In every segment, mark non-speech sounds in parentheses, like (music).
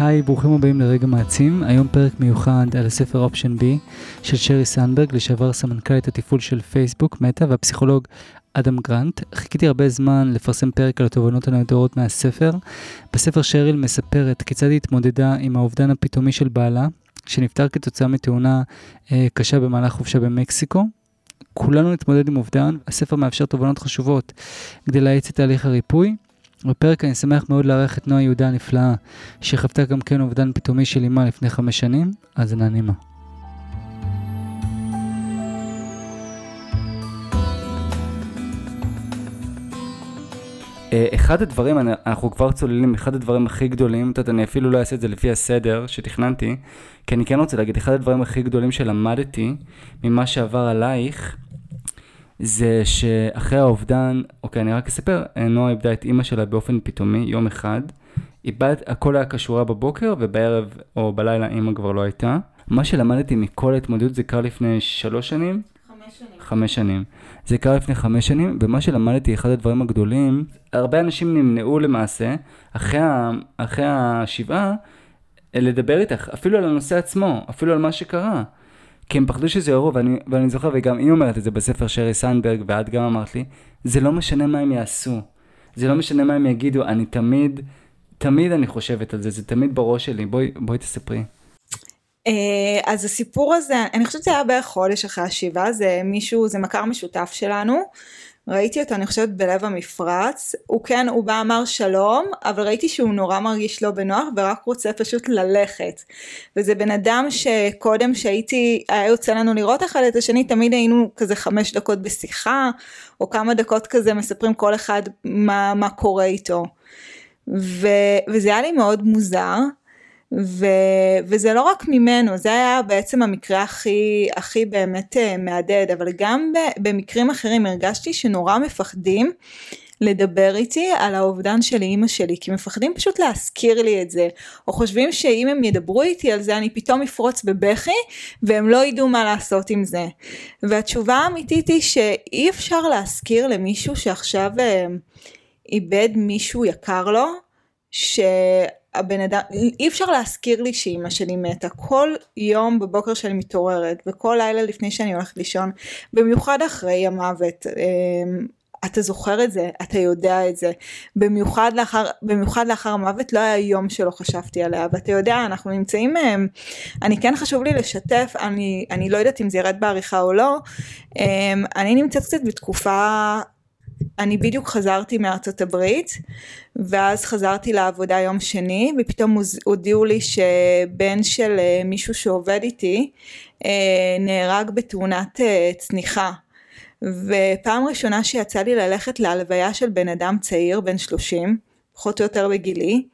היי, ברוכים הבאים לרגע מעצים. היום פרק מיוחד על הספר אופשן בי של שרי סנברג, לשעבר סמנכ"לית התפעול של פייסבוק, מטא, והפסיכולוג אדם גרנט. חיכיתי הרבה זמן לפרסם פרק על התובנות הנהדרות מהספר. בספר שריל מספרת כיצד היא התמודדה עם האובדן הפתאומי של בעלה, שנפטר כתוצאה מתאונה אה, קשה במהלך חופשה במקסיקו. כולנו נתמודד עם אובדן, הספר מאפשר תובנות חשובות כדי להאיץ את תהליך הריפוי. בפרק אני שמח מאוד לארח את נועה יהודה הנפלאה, שחוותה גם כן אובדן פתאומי של אימה לפני חמש שנים, אז נענימה. אה, אחד הדברים, אנחנו כבר צוללים, אחד הדברים הכי גדולים, את יודעת, אני אפילו לא אעשה את זה לפי הסדר שתכננתי, כי אני כן רוצה להגיד, אחד הדברים הכי גדולים שלמדתי ממה שעבר עלייך, זה שאחרי האובדן, אוקיי, אני רק אספר, נועה איבדה את אימא שלה באופן פתאומי, יום אחד. איבד, הכל היה קשורה בבוקר, ובערב או בלילה אימא כבר לא הייתה. מה שלמדתי מכל ההתמודדות זה קרה לפני שלוש שנים. חמש שנים. חמש שנים. זה קרה לפני חמש שנים, ומה שלמדתי, אחד הדברים הגדולים, הרבה אנשים נמנעו למעשה, אחרי, ה, אחרי השבעה, לדבר איתך, אפילו על הנושא עצמו, אפילו על מה שקרה. כי הם פחדו שזה יורו, ואני, ואני זוכר, וגם היא אומרת את זה בספר שרי סנדברג, ואת גם אמרת לי, זה לא משנה מה הם יעשו. זה לא משנה מה הם יגידו, אני תמיד, תמיד אני חושבת על זה, זה תמיד בראש שלי. בואי, בואי תספרי. אה, אז הסיפור הזה, אני חושבת שזה היה בערך חודש אחרי השבעה, זה מישהו, זה מכר משותף שלנו, ראיתי אותו אני חושבת בלב המפרץ, הוא כן, הוא בא אמר שלום, אבל ראיתי שהוא נורא מרגיש לא בנוח ורק רוצה פשוט ללכת. וזה בן אדם שקודם שהייתי, היה יוצא לנו לראות אחד את השני, תמיד היינו כזה חמש דקות בשיחה, או כמה דקות כזה מספרים כל אחד מה, מה קורה איתו. ו, וזה היה לי מאוד מוזר. ו, וזה לא רק ממנו, זה היה בעצם המקרה הכי, הכי באמת uh, מהדהד, אבל גם ב, במקרים אחרים הרגשתי שנורא מפחדים לדבר איתי על האובדן של אימא שלי, כי מפחדים פשוט להזכיר לי את זה, או חושבים שאם הם ידברו איתי על זה אני פתאום אפרוץ בבכי, והם לא ידעו מה לעשות עם זה. והתשובה האמיתית היא שאי אפשר להזכיר למישהו שעכשיו uh, איבד מישהו יקר לו, ש... הבן אדם, אי אפשר להזכיר לי שאימא שלי מתה, כל יום בבוקר שאני מתעוררת וכל לילה לפני שאני הולכת לישון, במיוחד אחרי המוות, אמ, אתה זוכר את זה, אתה יודע את זה, במיוחד לאחר, במיוחד לאחר המוות לא היה יום שלא חשבתי עליה, ואתה יודע, אנחנו נמצאים, אמ, אני כן חשוב לי לשתף, אני, אני לא יודעת אם זה ירד בעריכה או לא, אמ, אני נמצאת קצת בתקופה אני בדיוק חזרתי מארצות הברית ואז חזרתי לעבודה יום שני ופתאום הודיעו לי שבן של אה, מישהו שעובד איתי אה, נהרג בתאונת אה, צניחה ופעם ראשונה שיצא לי ללכת להלוויה של בן אדם צעיר בן שלושים פחות או יותר בגילי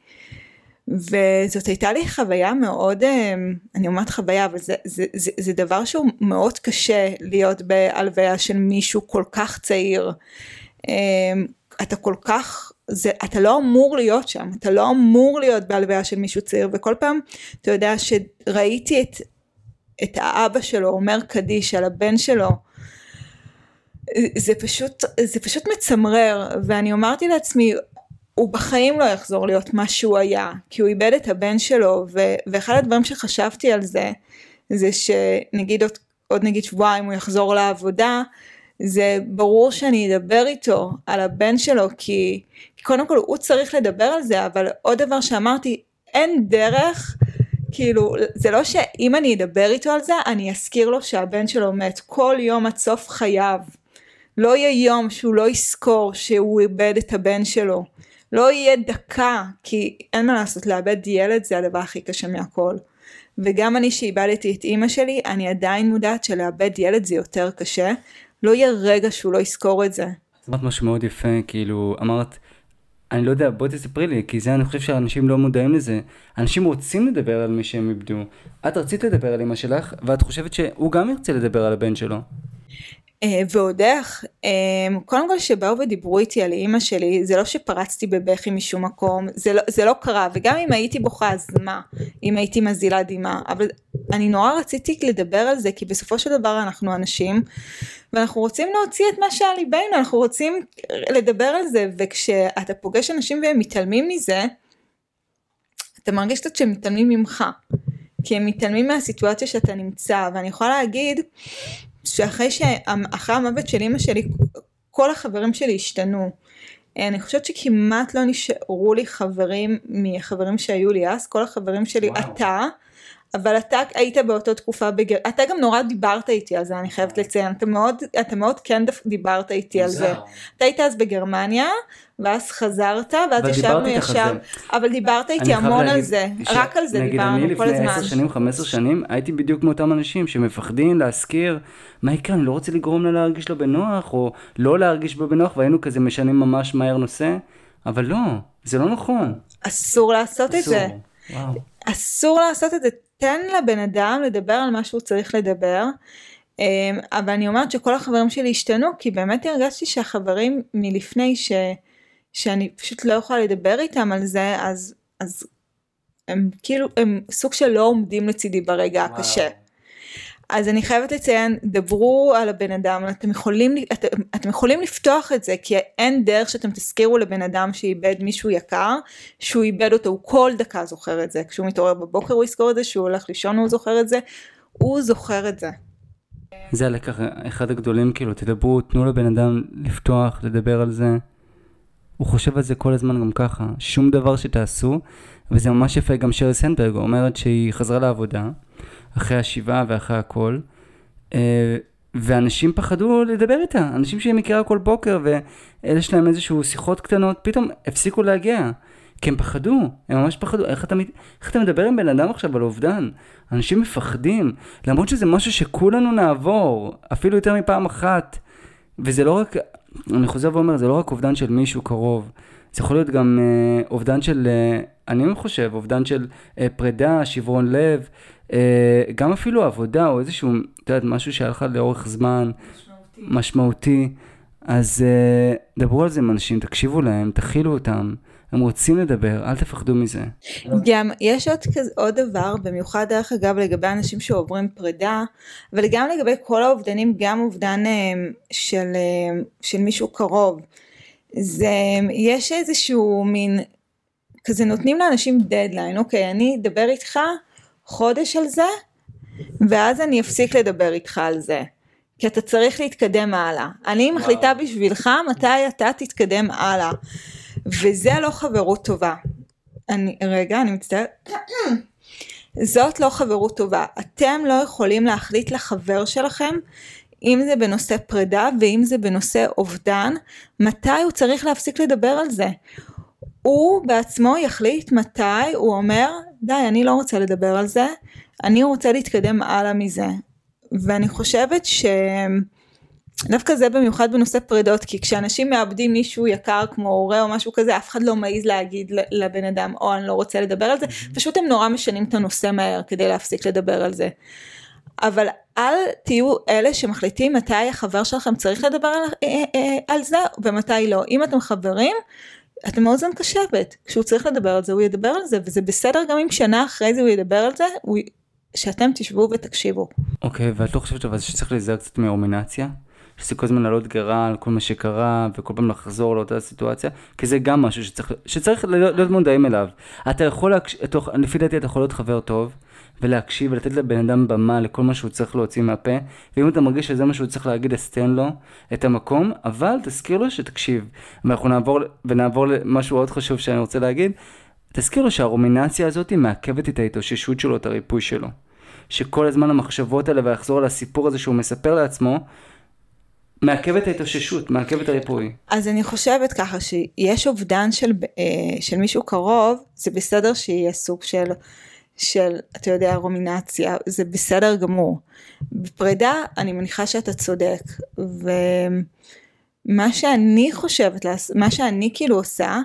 וזאת הייתה לי חוויה מאוד, אני אומרת חוויה, אבל זה, זה, זה, זה דבר שהוא מאוד קשה להיות בהלוויה של מישהו כל כך צעיר. אמ, אתה כל כך, זה, אתה לא אמור להיות שם, אתה לא אמור להיות בהלוויה של מישהו צעיר, וכל פעם, אתה יודע, שראיתי את, את האבא שלו אומר קדיש על הבן שלו, זה פשוט, זה פשוט מצמרר, ואני אמרתי לעצמי, הוא בחיים לא יחזור להיות מה שהוא היה, כי הוא איבד את הבן שלו, ו, ואחד הדברים שחשבתי על זה, זה שנגיד עוד, עוד נגיד שבועיים הוא יחזור לעבודה, זה ברור שאני אדבר איתו על הבן שלו כי, כי קודם כל הוא צריך לדבר על זה אבל עוד דבר שאמרתי אין דרך כאילו זה לא שאם אני אדבר איתו על זה אני אזכיר לו שהבן שלו מת כל יום עד סוף חייו. לא יהיה יום שהוא לא יזכור שהוא איבד את הבן שלו. לא יהיה דקה כי אין מה לעשות לאבד ילד זה הדבר הכי קשה מהכל. וגם אני שאיבדתי את אימא שלי אני עדיין מודעת שלאבד ילד זה יותר קשה לא יהיה רגע שהוא לא יזכור את זה. אמרת משהו מאוד יפה, כאילו, אמרת, אני לא יודע, בואי תספרי לי, כי זה אני חושב שאנשים לא מודעים לזה. אנשים רוצים לדבר על מי שהם איבדו. את רצית לדבר על אמא שלך, ואת חושבת שהוא גם ירצה לדבר על הבן שלו. אה, ועוד איך, אה, קודם כל שבאו ודיברו איתי על אימא שלי, זה לא שפרצתי בבכי משום מקום, זה לא, זה לא קרה, וגם אם הייתי בוכה אז מה, אם הייתי מזילה דמעה, אבל אני נורא רציתי לדבר על זה, כי בסופו של דבר אנחנו אנשים, ואנחנו רוצים להוציא את מה שעל ליבנו, אנחנו רוצים לדבר על זה, וכשאתה פוגש אנשים והם מתעלמים מזה, אתה מרגיש קצת שהם מתעלמים ממך. כי הם מתעלמים מהסיטואציה שאתה נמצא, ואני יכולה להגיד שאחרי ש... המוות של אימא שלי, כל החברים שלי השתנו. אני חושבת שכמעט לא נשארו לי חברים מחברים שהיו לי אז, כל החברים שלי, וואו. אתה, אבל אתה היית באותה תקופה, בגר... אתה גם נורא דיברת איתי על זה, אני חייבת לציין, אתה מאוד, אתה מאוד כן דיברת איתי על זה. אתה היית אז בגרמניה, ואז חזרת, ואז ישבנו ישר, אבל דיברת איתי המון על זה, ש... רק על זה דיברנו כל הזמן. נגיד אני לפני 10 שנים, 15 שנים, הייתי בדיוק מאותם אנשים שמפחדים להזכיר, מה יקרה, אני לא רוצה לגרום לה להרגיש לו בנוח, או לא להרגיש בו בנוח, והיינו כזה משנים ממש מהר נושא, אבל לא, זה לא נכון. אסור לעשות אסור. את זה. וואו. אסור לעשות את זה, תן לבן אדם לדבר על מה שהוא צריך לדבר. אמ, אבל אני אומרת שכל החברים שלי השתנו כי באמת הרגשתי שהחברים מלפני ש... שאני פשוט לא יכולה לדבר איתם על זה אז, אז הם כאילו הם סוג של לא עומדים לצידי ברגע וואו. הקשה. אז אני חייבת לציין, דברו על הבן אדם, אתם יכולים, אתם, אתם יכולים לפתוח את זה, כי אין דרך שאתם תזכירו לבן אדם שאיבד מישהו יקר, שהוא איבד אותו, הוא כל דקה זוכר את זה, כשהוא מתעורר בבוקר הוא יזכור את זה, כשהוא הולך לישון הוא זוכר את זה, הוא זוכר את זה. זה הלקח אחד הגדולים, כאילו, תדברו, תנו לבן אדם לפתוח, לדבר על זה. הוא חושב על זה כל הזמן גם ככה, שום דבר שתעשו, וזה ממש יפה, גם שרי סנדברג אומרת שהיא חזרה לעבודה, אחרי השבעה ואחרי הכל, אה, ואנשים פחדו לדבר איתה, אנשים שהיא מכירה כל בוקר ויש להם איזשהו שיחות קטנות, פתאום הפסיקו להגיע. כי הם פחדו, הם ממש פחדו, איך אתה, איך אתה מדבר עם בן אדם עכשיו על אובדן? אנשים מפחדים, למרות שזה משהו שכולנו נעבור, אפילו יותר מפעם אחת. וזה לא רק, אני חוזר ואומר, זה לא רק אובדן של מישהו קרוב, זה יכול להיות גם אה, אובדן של, אה, אני חושב, אובדן של פרידה, שברון לב, גם אפילו עבודה או איזשהו, את יודעת, משהו שהיה לך לאורך זמן, משמעותי, משמעותי. אז אה, דברו על זה עם אנשים, תקשיבו להם, תכילו אותם. הם רוצים לדבר, אל תפחדו מזה. גם יש עוד, כזה, עוד דבר, במיוחד דרך אגב לגבי אנשים שעוברים פרידה, אבל גם לגבי כל האובדנים, גם אובדן אה, של, של מישהו קרוב. זה, יש איזשהו מין, כזה נותנים לאנשים דדליין, אוקיי, אני אדבר איתך חודש על זה, ואז אני אפסיק לדבר איתך על זה. כי אתה צריך להתקדם הלאה. אני מחליטה בשבילך מתי אתה תתקדם הלאה. וזה לא חברות טובה. אני, רגע, אני מצטערת. זאת לא חברות טובה. אתם לא יכולים להחליט לחבר שלכם, אם זה בנושא פרידה ואם זה בנושא אובדן, מתי הוא צריך להפסיק לדבר על זה. הוא בעצמו יחליט מתי הוא אומר די אני לא רוצה לדבר על זה. אני רוצה להתקדם הלאה מזה. ואני חושבת שדווקא זה במיוחד בנושא פרידות כי כשאנשים מאבדים מישהו יקר כמו הורה או משהו כזה אף אחד לא מעז להגיד לבן אדם או אני לא רוצה לדבר על זה. פשוט הם נורא משנים את הנושא מהר כדי להפסיק לדבר על זה. אבל אל תהיו אלה שמחליטים מתי החבר שלכם צריך לדבר על, אה, אה, על זה ומתי לא. אם אתם חברים אתם אוזן קשבת, כשהוא צריך לדבר על זה הוא ידבר על זה וזה בסדר גם אם שנה אחרי זה הוא ידבר על זה, הוא... שאתם תשבו ותקשיבו. אוקיי, okay, ואת לא חושבת אבל שצריך להיזהר קצת מאורמינציה? שזה כל הזמן לעלות גרה על כל מה שקרה וכל פעם לחזור לאותה סיטואציה כי זה גם משהו שצריך, שצריך להיות מודעים אליו. אתה יכול, להקש... לפי דעתי אתה יכול להיות חבר טוב ולהקשיב ולתת לבן אדם במה לכל מה שהוא צריך להוציא מהפה, ואם אתה מרגיש שזה מה שהוא צריך להגיד, אז תן לו את המקום, אבל תזכיר לו שתקשיב. ואנחנו נעבור, ונעבור למשהו עוד חשוב שאני רוצה להגיד, תזכיר לו שהרומינציה הזאת מעכבת את ההתאוששות שלו, את הריפוי שלו. שכל הזמן המחשבות האלה ולחזור על הסיפור הזה שהוא מספר לעצמו, מעכב את ההתאוששות, מעכב את הריפוי. אז אני חושבת ככה שיש אובדן של, אה, של מישהו קרוב, זה בסדר שיהיה סוג של של, אתה יודע, רומינציה, זה בסדר גמור. בפרידה, אני מניחה שאתה צודק, ומה שאני חושבת, מה שאני כאילו עושה,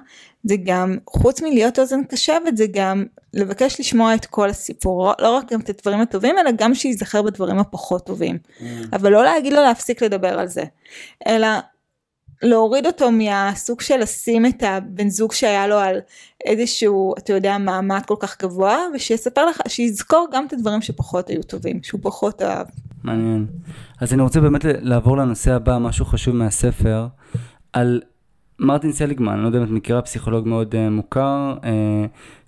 זה גם, חוץ מלהיות אוזן קשבת, זה גם לבקש לשמוע את כל הסיפור, לא רק גם את הדברים הטובים, אלא גם שייזכר בדברים הפחות טובים. Mm. אבל לא להגיד לו להפסיק לדבר על זה, אלא להוריד אותו מהסוג של לשים את הבן זוג שהיה לו על איזשהו, אתה יודע, מעמד כל כך גבוה, ושיספר לך, שיזכור גם את הדברים שפחות היו טובים, שהוא פחות אהב. מעניין. אז אני רוצה באמת לעבור לנושא הבא, משהו חשוב מהספר, על מרטין סליגמן, אני לא יודע אם את מכירה, פסיכולוג מאוד uh, מוכר, uh,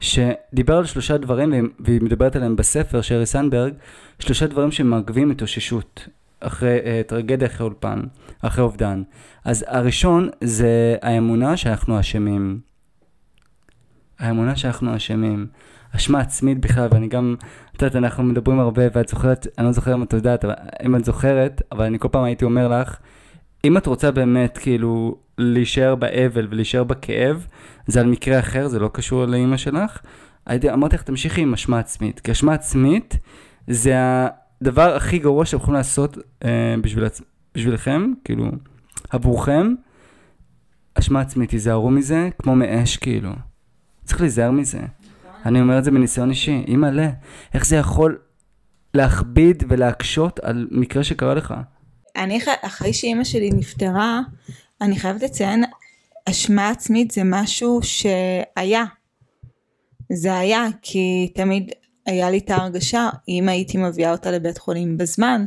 שדיבר על שלושה דברים, והיא מדברת עליהם בספר, שרי סנברג, שלושה דברים שמעכבים התאוששות, אחרי uh, טרגדיה, אחרי אולפן, אחרי אובדן. אז הראשון זה האמונה שאנחנו אשמים. האמונה שאנחנו אשמים. אשמה עצמית בכלל, ואני גם, את יודעת, אנחנו מדברים הרבה, ואת זוכרת, אני לא זוכר אם את יודעת, אם את זוכרת, אבל אני כל פעם הייתי אומר לך, אם את רוצה באמת, כאילו, להישאר באבל ולהישאר בכאב, זה על מקרה אחר, זה לא קשור לאימא שלך. הייתי, אמרתי לך, תמשיכי עם אשמה עצמית, כי אשמה עצמית זה הדבר הכי גרוע שאתם יכולים לעשות אה, בשביל, בשבילכם, כאילו, עבורכם. אשמה עצמית, תיזהרו מזה, כמו מאש, כאילו. צריך להיזהר מזה. אני אומר את זה מניסיון אישי, אימא'לה, איך זה יכול להכביד ולהקשות על מקרה שקרה לך? אני, אחרי שאימא שלי נפטרה, אני חייבת לציין, אשמה עצמית זה משהו שהיה. זה היה, כי תמיד היה לי את ההרגשה, אם הייתי מביאה אותה לבית חולים בזמן,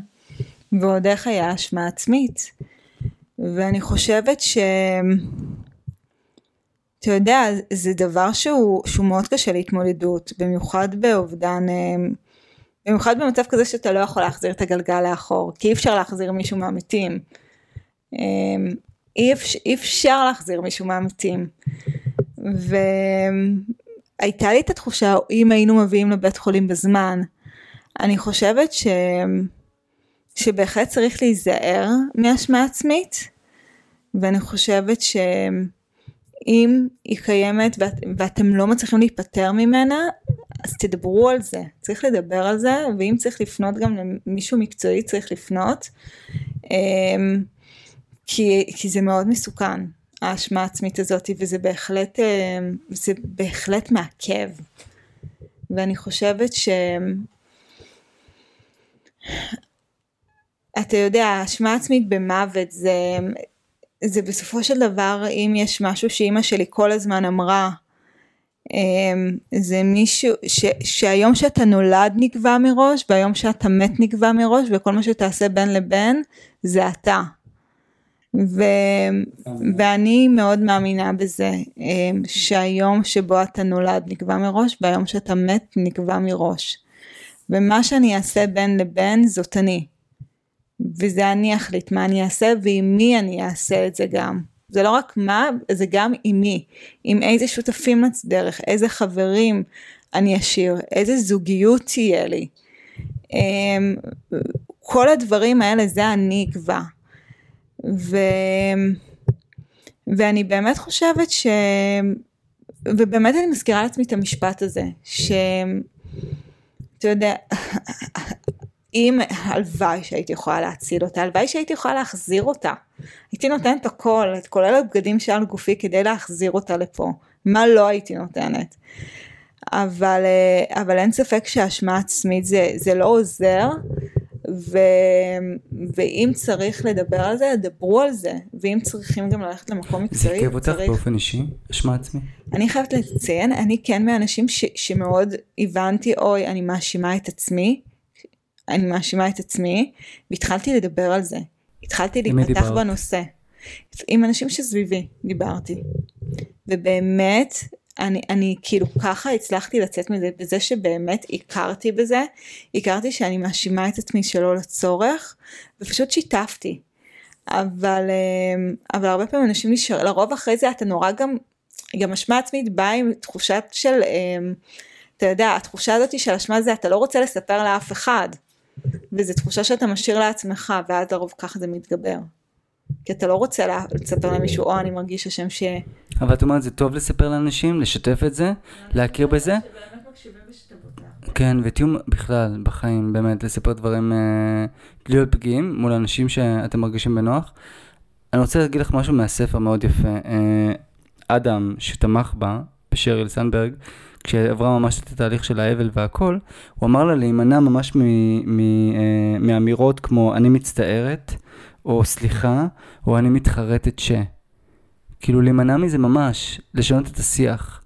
ועוד איך היה אשמה עצמית. ואני חושבת ש... אתה יודע, זה דבר שהוא, שהוא מאוד קשה להתמודדות, במיוחד באובדן, אמ, במיוחד במצב כזה שאתה לא יכול להחזיר את הגלגל לאחור, כי אי אפשר להחזיר מישהו מהמתים. אמ, אי אפשר, אי אפשר להחזיר מישהו מהמתים. והייתה לי את התחושה, אם היינו מביאים לבית חולים בזמן, אני חושבת ש... שבהחלט צריך להיזהר מאשמה עצמית, ואני חושבת ש... אם היא קיימת ואת, ואתם לא מצליחים להיפטר ממנה, אז תדברו על זה, צריך לדבר על זה, ואם צריך לפנות גם למישהו מקצועי צריך לפנות, אמ, כי, כי זה מאוד מסוכן, האשמה העצמית הזאת, וזה בהחלט, אמ, זה בהחלט מעכב. ואני חושבת ש... אתה יודע, האשמה עצמית במוות זה, זה בסופו של דבר אם יש משהו שאימא שלי כל הזמן אמרה אמ, זה מישהו ש, שהיום שאתה נולד נקבע מראש והיום שאתה מת נקבע מראש וכל מה שתעשה בין לבין זה אתה ו, ואני מאוד מאמינה בזה אמ, שהיום שבו אתה נולד נקבע מראש והיום שאתה מת נקבע מראש ומה שאני אעשה בין לבין זאת אני וזה אני אחליט מה אני אעשה ועם מי אני אעשה את זה גם. זה לא רק מה, זה גם עם מי, עם איזה שותפים לדרך, איזה חברים אני אשאיר, איזה זוגיות תהיה לי. אמ, כל הדברים האלה זה אני אקבע. ו... ואני באמת חושבת ש... ובאמת אני מזכירה לעצמי את המשפט הזה, שאתה יודע, אם הלוואי שהייתי יכולה להציל אותה, הלוואי שהייתי יכולה להחזיר אותה. הייתי נותנת הכל, את כולל הבגדים שעל גופי כדי להחזיר אותה לפה. מה לא הייתי נותנת. אבל, אה, אבל אין ספק שהאשמה עצמית זה, זה לא עוזר, ו, ואם צריך לדבר על זה, דברו על זה, ואם צריכים גם ללכת למקום מקצועי, זה עיכב אותך צריך... באופן אישי, אשמה עצמית? אני חייבת לציין, אני כן מהאנשים ש, שמאוד הבנתי, אוי, אני מאשימה את עצמי, אני מאשימה את עצמי, והתחלתי לדבר על זה. התחלתי להיפתח בנושא. עם אנשים שסביבי דיברתי. ובאמת, אני, אני כאילו ככה הצלחתי לצאת מזה, בזה שבאמת הכרתי בזה, הכרתי שאני מאשימה את עצמי שלא לצורך, ופשוט שיתפתי. אבל, אמ, אבל הרבה פעמים אנשים נשאר, לרוב אחרי זה אתה נורא גם, גם אשמה עצמית באה עם תחושת של, אמ, אתה יודע, התחושה הזאת של אשמה זה אתה לא רוצה לספר לאף אחד. וזו תחושה שאתה משאיר לעצמך, ואז לרוב ככה זה מתגבר. כי אתה לא רוצה לספר למישהו, או אני מרגיש השם ש... אבל את אומרת, זה טוב לספר לאנשים, לשתף את זה, להכיר בזה. כן, ותהיו בכלל בחיים, באמת, לספר דברים, אה, להיות פגיעים מול אנשים שאתם מרגישים בנוח. אני רוצה להגיד לך משהו מהספר מאוד יפה. אה, אדם, שתמך בה, בשריל סנדברג, כשעברה ממש את התהליך של האבל והכל, הוא אמר לה להימנע ממש מ- מ- אה, מאמירות כמו אני מצטערת, או סליחה, או אני מתחרטת ש. כאילו להימנע מזה ממש, לשנות את השיח.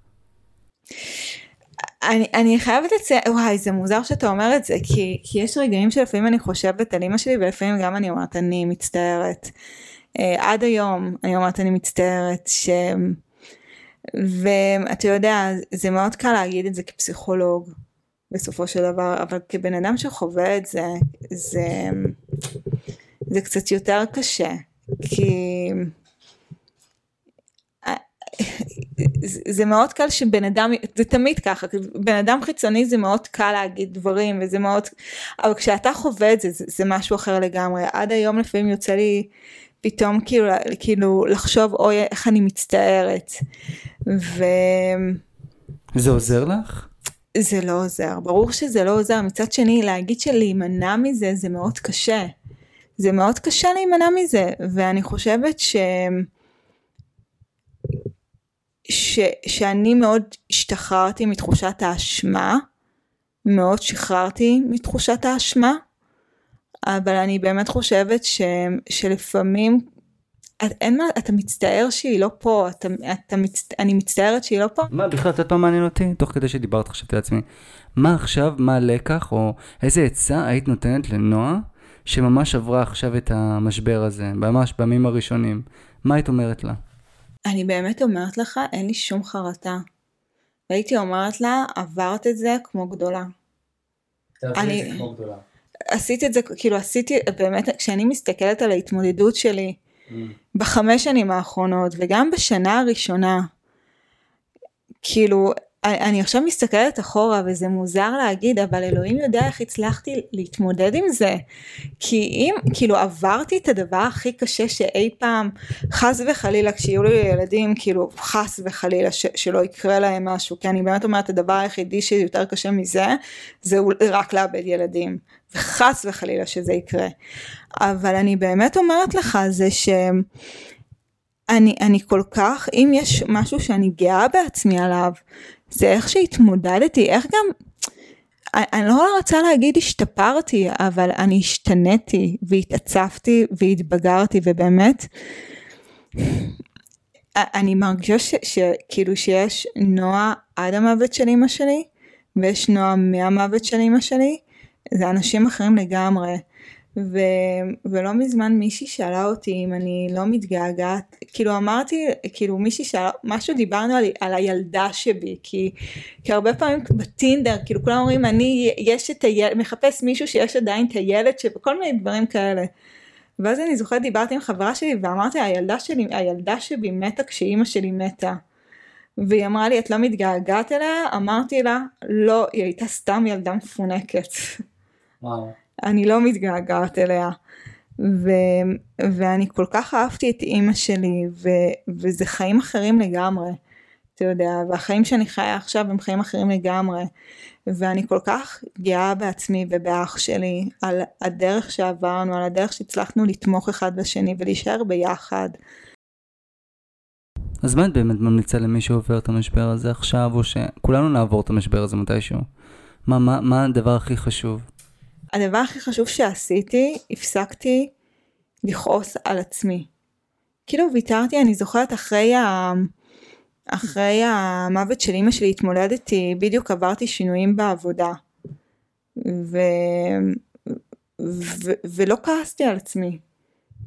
אני, אני חייבת לציין, וואי זה מוזר שאתה אומר את זה, כי, כי יש רגעים שלפעמים אני חושבת על אמא שלי ולפעמים גם אני אומרת אני מצטערת. אה, עד היום אני אומרת אני מצטערת ש... ואתה יודע זה מאוד קל להגיד את זה כפסיכולוג בסופו של דבר אבל כבן אדם שחווה את זה זה, זה קצת יותר קשה כי זה מאוד קל שבן אדם, זה תמיד ככה, בן אדם חיצוני זה מאוד קל להגיד דברים וזה מאוד, אבל כשאתה חווה את זה, זה, זה משהו אחר לגמרי. עד היום לפעמים יוצא לי פתאום כאילו, כאילו לחשוב אוי איך אני מצטערת. ו... זה עוזר לך? זה לא עוזר, ברור שזה לא עוזר. מצד שני להגיד שלהימנע מזה זה מאוד קשה. זה מאוד קשה להימנע מזה, ואני חושבת ש... ש, שאני מאוד השתחררתי מתחושת האשמה, מאוד שחררתי מתחושת האשמה, אבל אני באמת חושבת ש, שלפעמים אין מה, אתה מצטער שהיא לא פה, אתה, אתה מצ... אני מצטערת שהיא לא פה. מה בכלל, את מה מעניין אותי? תוך כדי שדיברת חשבתי לעצמי, מה עכשיו, מה הלקח, או איזה עצה היית נותנת לנועה, שממש עברה עכשיו את המשבר הזה, ממש בימים הראשונים, מה היית אומרת לה? אני באמת אומרת לך, אין לי שום חרטה. והייתי אומרת לה, עברת את זה כמו גדולה. אני עשיתי את זה, כאילו עשיתי, באמת, כשאני מסתכלת על ההתמודדות שלי mm. בחמש שנים האחרונות, וגם בשנה הראשונה, כאילו, אני עכשיו מסתכלת אחורה וזה מוזר להגיד אבל אלוהים יודע איך הצלחתי להתמודד עם זה. כי אם כאילו עברתי את הדבר הכי קשה שאי פעם חס וחלילה כשיהיו לי ילדים כאילו חס וחלילה ש, שלא יקרה להם משהו כי אני באמת אומרת הדבר היחידי שיותר קשה מזה זה רק לאבד ילדים. וחס וחלילה שזה יקרה. אבל אני באמת אומרת לך זה ש... אני, אני כל כך, אם יש משהו שאני גאה בעצמי עליו, זה איך שהתמודדתי, איך גם, אני, לא רוצה להגיד השתפרתי, אבל אני השתניתי והתעצבתי והתבגרתי ובאמת, אני מרגישה שכאילו שיש נועה עד המוות של אמא שלי, ויש נועה מהמוות של אמא שלי, זה אנשים אחרים לגמרי. ו, ולא מזמן מישהי שאלה אותי אם אני לא מתגעגעת, כאילו אמרתי, כאילו מישהי שאלה, משהו דיברנו על, על הילדה שבי, כי, כי הרבה פעמים בטינדר, כאילו כולם אומרים אני, יש את הילד, מחפש מישהו שיש עדיין את הילד שבי, כל מיני דברים כאלה. ואז אני זוכרת דיברתי עם חברה שלי ואמרתי הילדה שלי, הילדה שבי מתה כשאימא שלי מתה. והיא אמרה לי את לא מתגעגעת אליה? אמרתי לה לא, היא הייתה סתם ילדה מפונקת. וואו. אני לא מתגעגעת אליה. ו, ואני כל כך אהבתי את אימא שלי ו, וזה חיים אחרים לגמרי, אתה יודע, והחיים שאני חיה עכשיו הם חיים אחרים לגמרי ואני כל כך גאה בעצמי ובאח שלי על הדרך שעברנו, על הדרך שהצלחנו לתמוך אחד בשני ולהישאר ביחד. אז מה את באמת ממליצה למי שעובר את המשבר הזה עכשיו או שכולנו נעבור את המשבר הזה מתישהו? מה, מה, מה הדבר הכי חשוב? הדבר הכי חשוב שעשיתי, הפסקתי לכעוס על עצמי. כאילו ויתרתי, אני זוכרת אחרי, ה... אחרי המוות של אימא שלי התמודדתי, בדיוק עברתי שינויים בעבודה. ו... ו... ולא כעסתי על עצמי.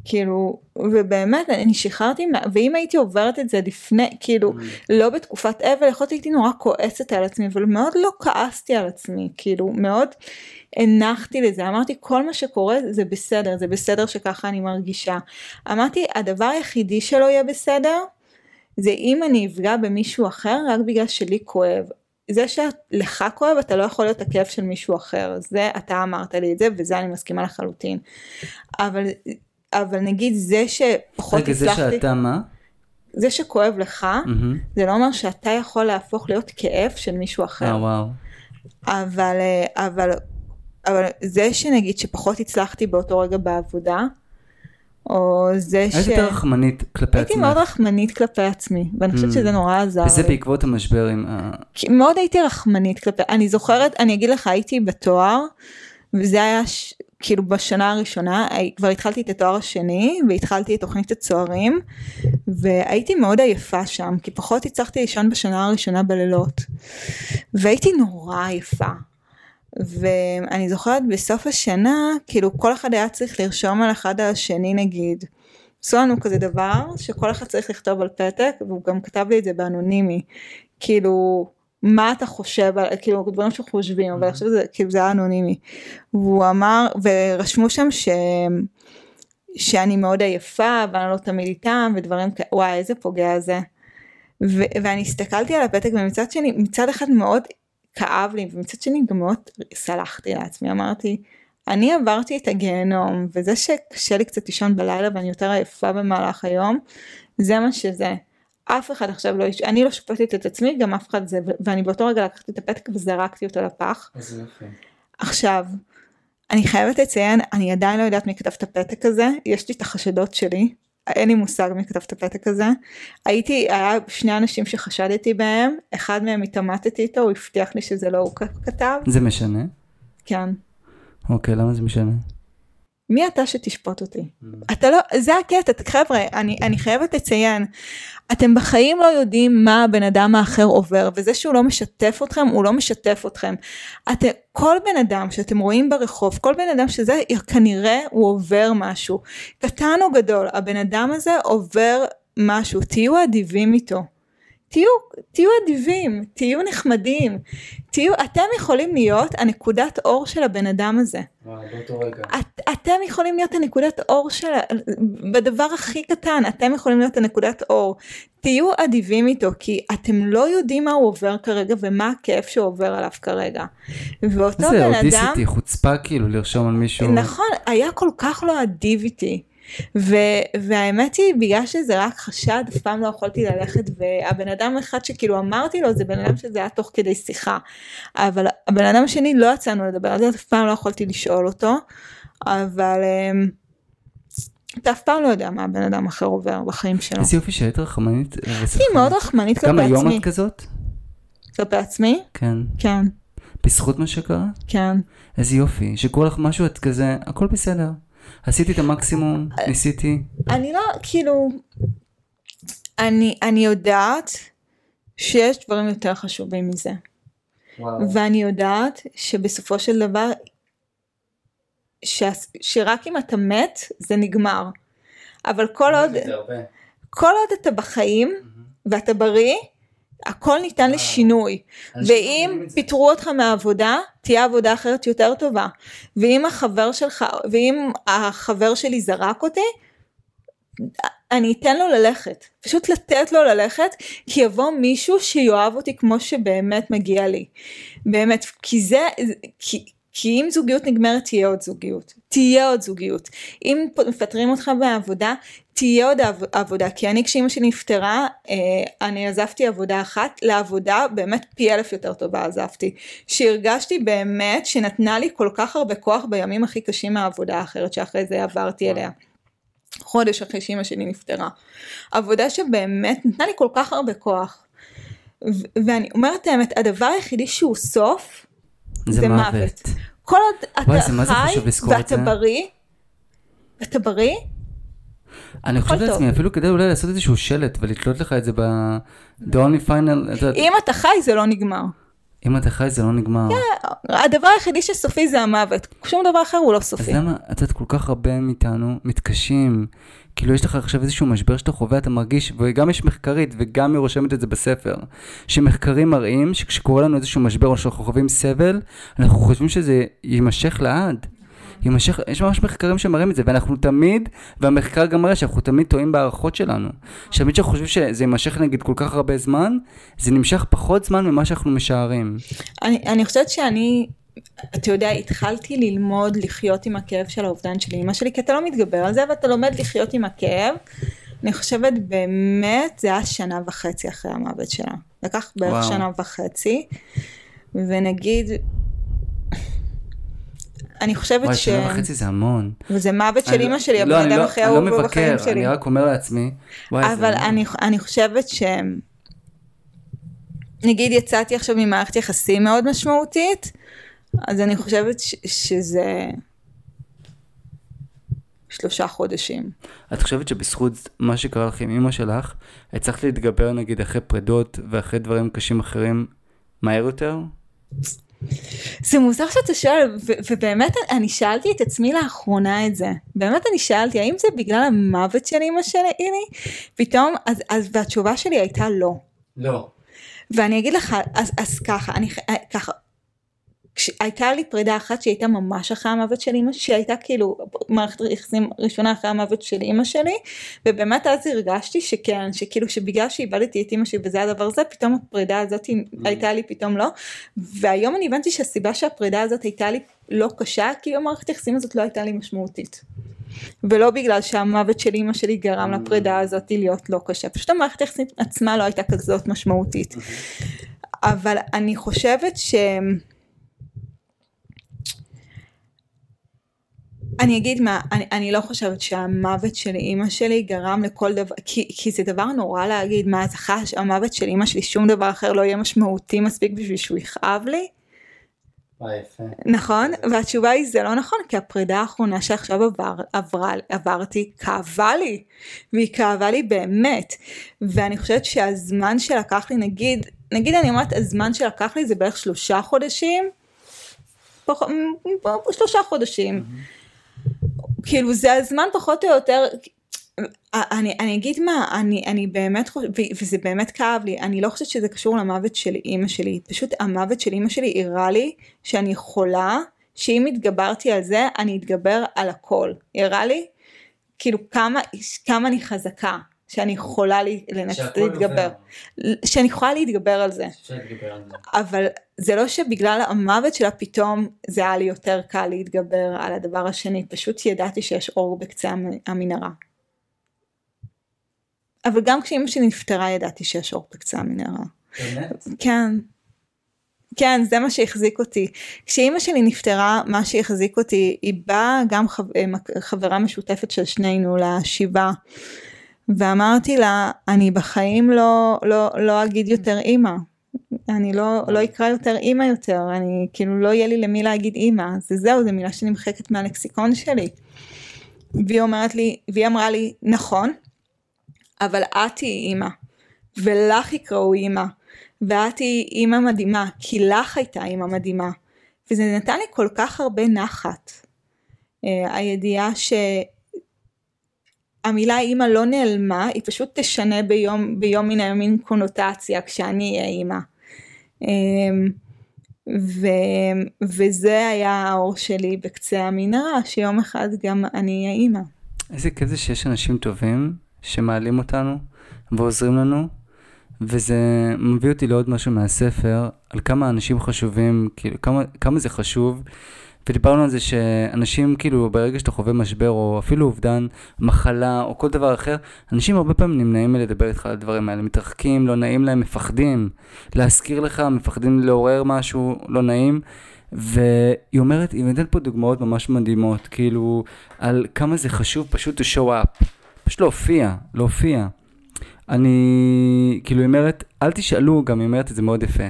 כאילו, ובאמת אני שחררתי, ואם הייתי עוברת את זה לפני, כאילו, mm. לא בתקופת אבל, יכולתי הייתי נורא כועסת על עצמי, אבל מאוד לא כעסתי על עצמי, כאילו, מאוד הנחתי לזה, אמרתי כל מה שקורה זה בסדר, זה בסדר שככה אני מרגישה. אמרתי הדבר היחידי שלא יהיה בסדר זה אם אני אפגע במישהו אחר רק בגלל שלי כואב. זה שלך כואב אתה לא יכול להיות הכאב של מישהו אחר, זה אתה אמרת לי את זה וזה אני מסכימה לחלוטין. אבל, אבל נגיד זה שפחות רגע, הצלחתי... רגע זה שאתה מה? זה שכואב לך, mm-hmm. זה לא אומר שאתה יכול להפוך להיות כאב של מישהו אחר. אה, וואו. אבל, אה, אבל אבל זה שנגיד שפחות הצלחתי באותו רגע בעבודה, או זה ש... היית יותר רחמנית כלפי הייתי עצמך. הייתי מאוד רחמנית כלפי עצמי, ואני חושבת mm. שזה נורא עזר. וזה בעקבות המשבר עם ה... מאוד הייתי רחמנית כלפי, אני זוכרת, אני אגיד לך, הייתי בתואר, וזה היה ש... כאילו בשנה הראשונה, כבר התחלתי את התואר השני, והתחלתי את תוכנית הצוערים, והייתי מאוד עייפה שם, כי פחות הצלחתי לישון בשנה הראשונה בלילות. והייתי נורא עייפה. ואני זוכרת בסוף השנה, כאילו כל אחד היה צריך לרשום על אחד השני נגיד, עשו לנו כזה דבר שכל אחד צריך לכתוב על פתק והוא גם כתב לי את זה באנונימי כאילו מה אתה חושב על כאילו דברים שחושבים אבל עכשיו זה כאילו זה היה אנונימי. והוא אמר ורשמו שם ש... שאני מאוד עייפה ואני לא תמיד איתם ודברים כאלה וואי איזה פוגע זה. ו- ואני הסתכלתי על הפתק ומצד שני מצד אחד מאוד כאב לי ומצד שני גם מאוד סלחתי לעצמי אמרתי אני עברתי את הגיהנום וזה שקשה לי קצת לישון בלילה ואני יותר עייפה במהלך היום זה מה שזה אף אחד עכשיו לא, אני לא שופטת את עצמי גם אף אחד זה ואני באותו רגע לקחתי את הפתק וזרקתי אותו לפח עכשיו אני חייבת לציין אני עדיין לא יודעת מי כתב את הפתק הזה יש לי את החשדות שלי אין לי מושג מי כתב את הפתק הזה. הייתי, היה שני אנשים שחשדתי בהם, אחד מהם התעמתתי איתו, הוא הבטיח לי שזה לא הוא כתב. זה משנה? כן. אוקיי, למה זה משנה? מי אתה שתשפוט אותי? אתה לא, זה הקטע, חבר'ה, אני, אני חייבת לציין, אתם בחיים לא יודעים מה הבן אדם האחר עובר, וזה שהוא לא משתף אתכם, הוא לא משתף אתכם. אתם, כל בן אדם שאתם רואים ברחוב, כל בן אדם שזה, כנראה הוא עובר משהו. קטן או גדול, הבן אדם הזה עובר משהו, תהיו אדיבים איתו. תהיו, תהיו אדיבים, תהיו נחמדים, תהיו, אתם יכולים להיות הנקודת אור של הבן אדם הזה. את, אתם יכולים להיות הנקודת אור של, בדבר הכי קטן, אתם יכולים להיות הנקודת אור. תהיו אדיבים איתו, כי אתם לא יודעים מה הוא עובר כרגע ומה הכיף שהוא עובר עליו כרגע. ואותו בן אדם... זה אודיסיטי, חוצפה כאילו לרשום על מישהו... נכון, היה כל כך לא אדיב איתי. ו- והאמת היא בגלל שזה רק חשד אף פעם לא יכולתי ללכת והבן אדם אחד שכאילו אמרתי לו זה בן אדם שזה היה תוך כדי שיחה אבל הבן אדם השני לא יצאנו לדבר על זה אף פעם לא יכולתי לשאול אותו אבל אמ, אתה אף פעם לא יודע מה הבן אדם אחר עובר בחיים שלו. איזה יופי שהיית רחמנית. אני מאוד רחמנית כלפי עצמי. גם היום את כזאת? כלפי עצמי? כן. כן. בזכות מה שקרה? כן. איזה יופי, שקורה לך משהו את כזה, הכל בסדר. עשיתי את המקסימום, ניסיתי. אני לא, כאילו, אני, אני יודעת שיש דברים יותר חשובים מזה. וואו. ואני יודעת שבסופו של דבר, ש, שרק אם אתה מת, זה נגמר. אבל כל עוד, כל עוד אתה בחיים, ואתה בריא, הכל ניתן לשינוי. ואם פיטרו אותך מהעבודה תהיה עבודה אחרת יותר טובה. ואם החבר שלך ואם החבר שלי זרק אותי אני אתן לו ללכת. פשוט לתת לו ללכת כי יבוא מישהו שיאהב אותי כמו שבאמת מגיע לי. באמת כי זה כי, כי אם זוגיות נגמרת תהיה עוד זוגיות, תהיה עוד זוגיות. אם מפטרים אותך בעבודה, תהיה עוד עבודה. כי אני כשאימא שלי נפטרה, אה, אני עזבתי עבודה אחת, לעבודה באמת פי אלף יותר טובה עזבתי. שהרגשתי באמת שנתנה לי כל כך הרבה כוח בימים הכי קשים מהעבודה האחרת שאחרי זה עברתי אליה. חודש אחרי שאימא שלי נפטרה. עבודה שבאמת נתנה לי כל כך הרבה כוח. ואני אומרת האמת, הדבר היחידי שהוא סוף, זה, זה מוות. מוות. כל עוד אתה וואי, חי ואתה בריא, אתה בריא, אני חושב לעצמי, אפילו כדי אולי לעשות איזשהו שלט ולתלות לך את זה ב... The only final... אם אתה חי זה לא נגמר. אם אתה חי זה לא נגמר. כן, הדבר היחידי שסופי זה המוות, שום דבר אחר הוא לא סופי. אז למה, את יודעת, כל כך הרבה מאיתנו מתקשים, כאילו יש לך עכשיו איזשהו משבר שאתה חווה, אתה מרגיש, וגם יש מחקרית, וגם היא רושמת את זה בספר, שמחקרים מראים שכשקורה לנו איזשהו משבר או שאנחנו חווים סבל, אנחנו חושבים שזה יימשך לעד. יימשך, יש ממש מחקרים שמראים את זה, ואנחנו תמיד, והמחקר גם מראה שאנחנו תמיד טועים בהערכות שלנו. שתמיד שאנחנו חושבים שזה יימשך נגיד כל כך הרבה זמן, זה נמשך פחות זמן ממה שאנחנו משערים. אני, אני חושבת שאני, אתה יודע, התחלתי ללמוד לחיות עם הכאב של האובדן של אמא שלי, כי אתה לא מתגבר על זה, ואתה לומד לחיות עם הכאב. אני חושבת באמת, זה היה שנה וחצי אחרי המוות שלה. לקח בערך וואו. שנה וחצי, ונגיד, אני חושבת ש... וואי, שנה וחצי זה המון. וזה מוות של אימא שלי, הבן לא, אדם הכי אהוב לא בחיים שלי. אני רק אומר לעצמי, וואי, אבל אני, אני חושבת ש... נגיד יצאתי עכשיו ממערכת יחסים מאוד משמעותית, אז אני חושבת ש... שזה... שלושה חודשים. את חושבת שבזכות מה שקרה לך עם אימא שלך, הצלחת להתגבר נגיד אחרי פרידות ואחרי דברים קשים אחרים מהר יותר? זה מוזר שאתה שואל, ו- ובאמת אני שאלתי את עצמי לאחרונה את זה. באמת אני שאלתי, האם זה בגלל המוות של אימא שלי? פתאום, אז, אז, והתשובה שלי הייתה לא. לא. ואני אגיד לך, אז, אז ככה, אני, ככה, הייתה לי פרידה אחת שהייתה ממש אחרי המוות של אמא, שהייתה כאילו מערכת יחסים ראשונה אחרי המוות של אמא שלי, ובאמת אז הרגשתי שכן, שכאילו שבגלל שאיבדתי את אמא שלי וזה הדבר הזה, פתאום הפרידה הזאת mm. הייתה לי פתאום לא, והיום אני הבנתי שהסיבה שהפרידה הזאת הייתה לי לא קשה, כי המערכת יחסים הזאת לא הייתה לי משמעותית. ולא בגלל שהמוות של אמא שלי גרם mm. לפרידה הזאת להיות לא קשה, פשוט המערכת יחסים עצמה לא הייתה כזאת משמעותית. Mm-hmm. אבל אני חושבת ש... אני אגיד מה, אני, אני לא חושבת שהמוות של אימא שלי גרם לכל דבר, כי, כי זה דבר נורא להגיד, מה, אז אחרי המוות של אימא שלי שום דבר אחר לא יהיה משמעותי מספיק בשביל שהוא יכאב לי? נכון? והתשובה היא זה לא נכון, כי הפרידה האחרונה שעכשיו עבר, עברה, עברתי כאבה לי, והיא כאבה לי באמת. ואני חושבת שהזמן שלקח לי, נגיד, נגיד אני אומרת, הזמן שלקח לי זה בערך שלושה חודשים, פח, שלושה חודשים. Mm-hmm. כאילו זה הזמן פחות או יותר, אני, אני אגיד מה, אני, אני באמת חושבת, וזה באמת כאב לי, אני לא חושבת שזה קשור למוות של אימא שלי, פשוט המוות של אימא שלי הראה לי שאני יכולה, שאם התגברתי על זה, אני אתגבר על הכל. הראה לי, כאילו כמה, כמה אני חזקה, שאני יכולה. להתגבר, שאני יכולה להתגבר על זה. אבל זה לא שבגלל המוות שלה פתאום זה היה לי יותר קל להתגבר על הדבר השני, פשוט ידעתי שיש אור בקצה המנהרה. אבל גם כשאימא שלי נפטרה ידעתי שיש אור בקצה המנהרה. באמת? כן. כן, זה מה שהחזיק אותי. כשאימא שלי נפטרה, מה שהחזיק אותי, היא באה גם חברה משותפת של שנינו לשבעה. ואמרתי לה, אני בחיים לא, לא, לא אגיד יותר אימא. אני לא, לא אקרא יותר אימא יותר, אני כאילו לא יהיה לי למי להגיד אימא, זה זהו, זו מילה שנמחקת מהלקסיקון שלי. והיא אומרת לי, והיא אמרה לי, נכון, אבל את תהיי אימא, ולך יקראו אימא, ואת תהיי אימא מדהימה, כי לך הייתה אימא מדהימה. וזה נתן לי כל כך הרבה נחת. Uh, הידיעה ש... המילה אימא לא נעלמה, היא פשוט תשנה ביום, ביום מן הימים קונוטציה כשאני אהיה אימא. אמ, ו, וזה היה האור שלי בקצה המנהרה, שיום אחד גם אני אהיה אימא. איזה כיף זה שיש אנשים טובים שמעלים אותנו ועוזרים לנו, וזה מביא אותי לעוד משהו מהספר, על כמה אנשים חשובים, כאילו כמה, כמה זה חשוב ודיברנו על זה שאנשים כאילו ברגע שאתה חווה משבר או אפילו אובדן, מחלה או כל דבר אחר, אנשים הרבה פעמים נמנעים מלדבר איתך על הדברים האלה, מתרחקים, לא נעים להם, מפחדים להזכיר לך, מפחדים לעורר משהו לא נעים. והיא אומרת, היא נותנת פה דוגמאות ממש מדהימות, כאילו, על כמה זה חשוב פשוט to show up, פשוט להופיע, להופיע. אני, כאילו, היא אומרת, אל תשאלו, גם היא אומרת את זה מאוד יפה.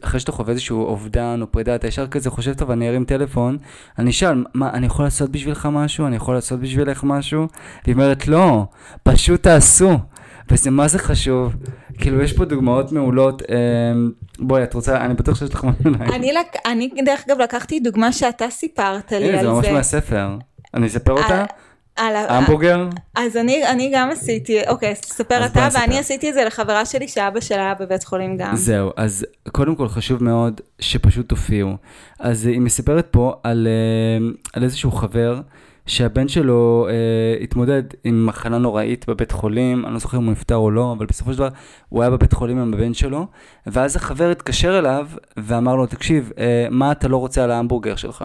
אחרי שאתה חווה איזשהו אובדן או פרידה, אתה ישר כזה חושב, טוב, אני ארים טלפון, אני אשאל, מה, אני יכול לעשות בשבילך משהו? אני יכול לעשות בשבילך משהו? היא אומרת, לא, פשוט תעשו. וזה מה זה חשוב, כאילו יש פה דוגמאות מעולות, אה, בואי את רוצה, אני בטוח שיש לך משהו להגיד. אני, אני דרך אגב לקחתי דוגמה שאתה סיפרת לי על זה. זה ממש מהספר, אני אספר אותה? על המבורגר? אז אני, אני גם עשיתי, אוקיי, תספר אתה, ואני עשיתי את זה לחברה שלי שאבא שלה היה בבית חולים גם. זהו, אז קודם כל חשוב מאוד שפשוט תופיעו. אז היא מספרת פה על, אה, על איזשהו חבר. שהבן שלו אה, התמודד עם מחלה נוראית בבית חולים, אני לא זוכר אם הוא נפטר או לא, אבל בסופו של דבר הוא היה בבית חולים עם הבן שלו, ואז החבר התקשר אליו ואמר לו, תקשיב, אה, מה אתה לא רוצה על ההמבורגר שלך?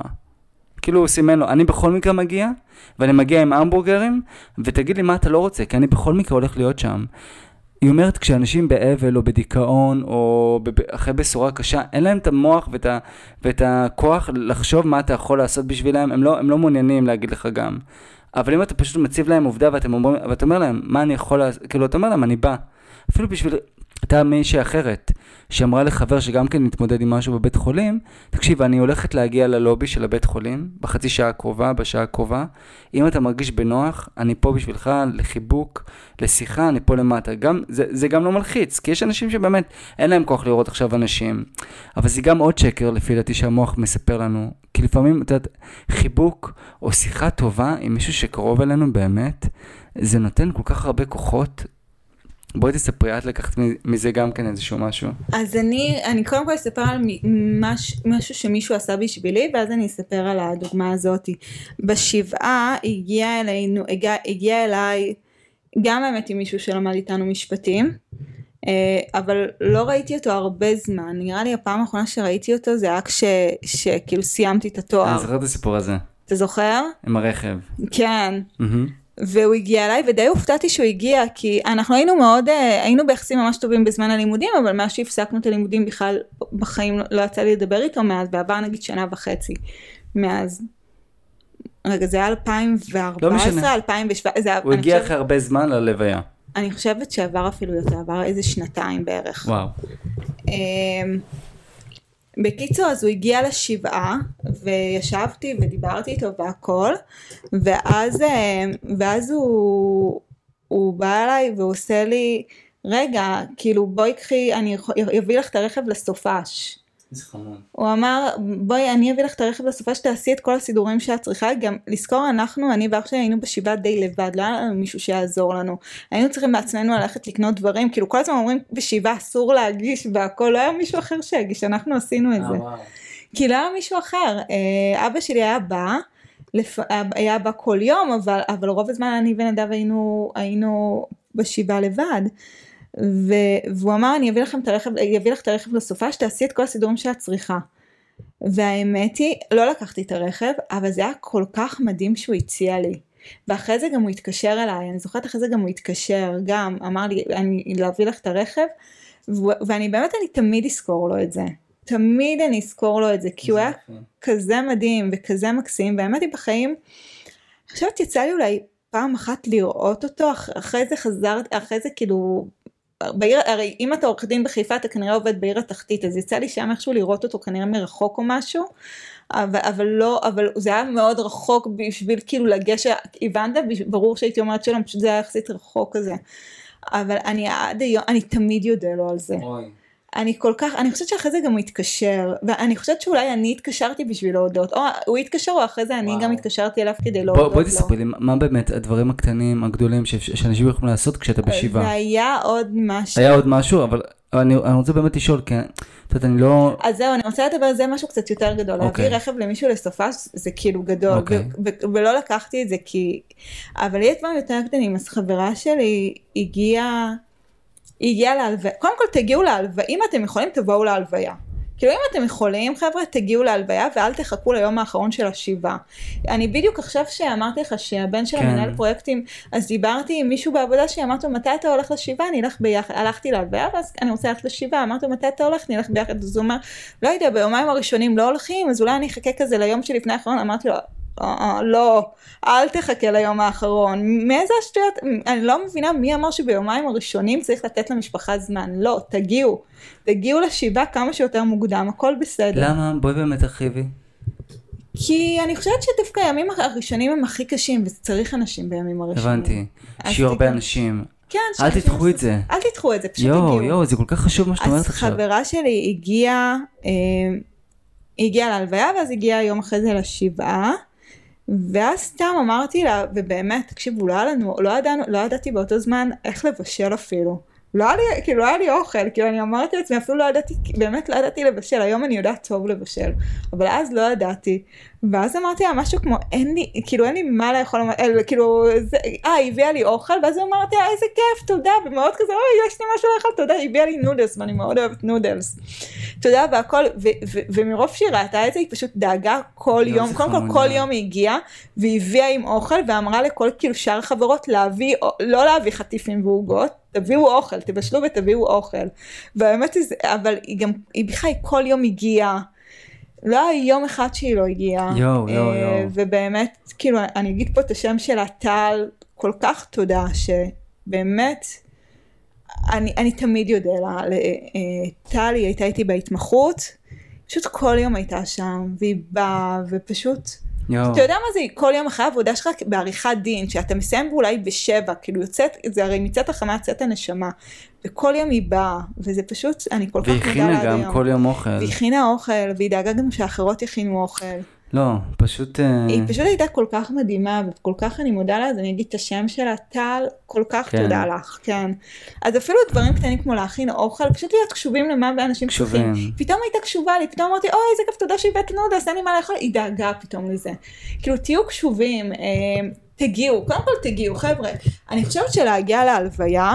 כאילו הוא סימן לו, אני בכל מקרה מגיע, ואני מגיע עם המבורגרים, ותגיד לי מה אתה לא רוצה, כי אני בכל מקרה הולך להיות שם. היא אומרת, כשאנשים באבל או בדיכאון או אחרי בשורה קשה, אין להם את המוח ואת, ה, ואת הכוח לחשוב מה אתה יכול לעשות בשבילם, הם לא, הם לא מעוניינים להגיד לך גם. אבל אם אתה פשוט מציב להם עובדה ואתה אומר, להם, מה אני יכול לעשות, כאילו אתה אומר להם, אני בא. אפילו בשביל הייתה מישהי אחרת, שאמרה לחבר שגם כן מתמודד עם משהו בבית חולים, תקשיב, אני הולכת להגיע ללובי של הבית חולים, בחצי שעה הקרובה, בשעה הקרובה, אם אתה מרגיש בנוח, אני פה בשבילך, לחיבוק, לשיחה, אני פה למטה. גם, זה, זה גם לא מלחיץ, כי יש אנשים שבאמת אין להם כוח לראות עכשיו אנשים, אבל זה גם עוד שקר, לפי דעתי, שהמוח מספר לנו, כי לפעמים, את יודעת, חיבוק או שיחה טובה עם מישהו שקרוב אלינו באמת, זה נותן כל כך הרבה כוחות בואי תספרי, את לקחת מזה גם כן איזשהו משהו. אז אני, אני קודם כל אספר על מש, משהו שמישהו עשה בשבילי, ואז אני אספר על הדוגמה הזאתי. בשבעה הגיע אלינו, הגיע, הגיע אליי גם האמת עם מישהו שלמד איתנו משפטים, אה, אבל לא ראיתי אותו הרבה זמן, נראה לי הפעם האחרונה שראיתי אותו זה היה כש, שכאילו סיימתי את התואר. אני זוכר את הסיפור הזה. אתה זוכר? עם הרכב. כן. Mm-hmm. והוא הגיע אליי ודי הופתעתי שהוא הגיע כי אנחנו היינו מאוד אה, היינו ביחסים ממש טובים בזמן הלימודים אבל מאז שהפסקנו את הלימודים בכלל בחיים לא יצא לי לדבר איתו מאז ועבר נגיד שנה וחצי מאז. רגע זה היה 2014 לא משנה. 2017 הוא הגיע אחרי הרבה זמן ללוויה. אני חושבת שעבר אפילו יותר עבר איזה שנתיים בערך. וואו. בקיצור אז הוא הגיע לשבעה וישבתי ודיברתי איתו והכל ואז, אה, ואז הוא, הוא בא אליי והוא עושה לי רגע כאילו בואי קחי אני אביא לך את הרכב לסופש איזה חמוד. הוא אמר בואי אני אביא לך את הרכב לסופה שתעשי את כל הסידורים שאת צריכה גם לזכור אנחנו אני ואח שלי היינו בשבעה די לבד לא היה לנו מישהו שיעזור לנו היינו צריכים בעצמנו ללכת לקנות דברים כאילו כל הזמן אומרים בשבעה אסור להגיש והכל לא היה מישהו אחר שיגיש אנחנו עשינו את אה, זה. כי לא היה מישהו אחר אה, אבא שלי היה בא לפ... היה בא כל יום אבל, אבל רוב הזמן אני ונדב היינו, היינו בשבעה לבד. והוא אמר אני אביא לכם את הרכב, אביא לך את הרכב לסופה שתעשי את כל הסידורים שאת צריכה. והאמת היא, לא לקחתי את הרכב, אבל זה היה כל כך מדהים שהוא הציע לי. ואחרי זה גם הוא התקשר אליי, אני זוכרת אחרי זה גם הוא התקשר, גם אמר לי אני להביא לך את הרכב, ו- ואני באמת אני תמיד אזכור לו את זה. תמיד אני אזכור לו את זה, כי הוא היה כזה מדהים וכזה מקסים, והאמת היא בחיים, אני חושבת יצא לי אולי פעם אחת לראות אותו, אחרי זה חזרת, אחרי זה כאילו בעיר, הרי אם אתה עורך דין בחיפה אתה כנראה עובד בעיר התחתית אז יצא לי שם איכשהו לראות אותו כנראה מרחוק או משהו אבל, אבל לא אבל זה היה מאוד רחוק בשביל כאילו לגשת הבנת ברור שהייתי אומרת שלום פשוט זה היה יחסית רחוק כזה אבל אני עד היום אני תמיד יודע לו על זה. אוי. אני כל כך, אני חושבת שאחרי זה גם הוא התקשר, ואני חושבת שאולי אני התקשרתי בשביל להודות, או הוא התקשר או אחרי זה אני וואו. גם התקשרתי אליו כדי בוא, להודות בואי לו. תספרי לי, מה באמת הדברים הקטנים, הגדולים, שאנשים יכולים לעשות כשאתה בשבעה? והיה עוד משהו. היה עוד משהו, אבל אני, אני רוצה באמת לשאול, כי את יודעת, אני לא... אז זהו, אני רוצה לדבר זה משהו קצת יותר גדול. אוקיי. להביא רכב למישהו לסופש זה כאילו גדול, אוקיי. ו- ו- ולא לקחתי את זה כי... אבל יש דברים יותר קטנים, אז חברה שלי הגיעה, היא הגיעה להלוויה, קודם כל תגיעו להלוויה, אם אתם יכולים תבואו להלוויה. כאילו אם אתם יכולים חבר'ה תגיעו להלוויה ואל תחכו ליום האחרון של השבעה. אני בדיוק עכשיו שאמרתי לך שהבן של כן. המנהל פרויקטים אז דיברתי עם מישהו בעבודה שלי אמרתי לו מתי אתה הולך לשבעה אני אלך ביחד הלכתי להלוויה ואז אני רוצה ללכת לשבעה אמרתי לו מתי אתה הולך נלך ביחד אז הוא אומר לא יודע ביומיים הראשונים לא הולכים אז אולי אני אחכה כזה ליום שלפני האחרון אמרתי לו "אה, אה, לא אל תחכה ליום האחרון מאיזה השטויות אני לא מבינה מי אמר שביומיים הראשונים צריך לתת למשפחה זמן לא תגיעו תגיעו לשבעה כמה שיותר מוקדם הכל בסדר למה? בואי באמת תרחיבי. כי אני חושבת שדווקא הימים הראשונים הם הכי קשים וצריך אנשים בימים הראשונים. הבנתי. אז שיהיו הרבה אנשים. כן, אל תדחו את זה. אל תדחו את זה, פשוט יואו, תגיעו. יואו, זה כל כך חשוב מה שאת אומרת אז עכשיו. חברה שלי הגיעה, אה, הגיעה להלוויה ואז הגיעה יום אחרי זה לשבעה. ואז סתם אמרתי לה, ובאמת, תקשיבו, לא היה לנו, לא ידענו, לא ידעתי באותו זמן איך לבשל אפילו. לא היה לי, כאילו, לא היה לי אוכל, כאילו, אני אמרתי לעצמי, אפילו לא ידעתי, באמת לא ידעתי לבשל, היום אני יודעת טוב לבשל, אבל אז לא ידעתי. ואז אמרתי לה משהו כמו, אין לי, כאילו, אין לי מה לאכול, אה, כאילו, זה, אה, היא הביאה לי אוכל, ואז אמרתי לה, איזה כיף, תודה, ומאוד כזה, אוי, יש לי משהו לאכול, תודה, היא הביאה לי נודלס, ואני מאוד אוהבת נודלס. תודה, והכל, ו- ו- ומרוב שהיא ראתה את זה, היא פשוט דאגה כל יום, קודם כל. כל יום היא הגיעה, והיא הביאה עם אוכל, ואמרה לכל כאילו שאר החברות להביא, לא להביא חטיפים ועוגות, תביאו אוכל, תבשלו ותביאו אוכל. והאמת היא, אבל היא גם, היא בכלל כל יום הגיעה. לא היה יום אחד שהיא לא הגיעה. יואו, יואו, אה, יואו. ובאמת, כאילו, אני אגיד פה את השם שלה, טל, כל כך תודה, שבאמת, אני, אני תמיד יודע, אה, טל היא הייתה איתי בהתמחות, פשוט כל יום הייתה שם, והיא באה, ופשוט, יואו. אתה יודע מה זה כל יום אחרי העבודה שלך בעריכת דין, שאתה מסיים אולי בשבע, כאילו יוצאת, זה הרי מצאת החמה יוצאת הנשמה, וכל יום היא באה, וזה פשוט, אני כל כך והיא מודה הכינה לה עד גם היום. כל יום אוכל. והיא הכינה אוכל, והיא דאגה גם שאחרות יכינו אוכל. לא, פשוט... אה, היא פשוט הייתה כל כך מדהימה, וכל כך אני מודה לה, אז אני אגיד את השם שלה, טל, כל כך כן. תודה לך, כן. אז אפילו דברים קטנים כמו להכין אוכל, פשוט להיות קשובים למה אנשים קשובים. צריכים. פתאום הייתה קשובה לי, פתאום אמרתי, אוי, איזה כיף, תודה שהבאת אז אין לי מה לאכול, היא דאגה פתאום לזה. כאילו, תהיו קשובים, אה, תגיעו, קודם כל תגיעו, חבר'ה. אני חושבת שלהגיע להלוויה,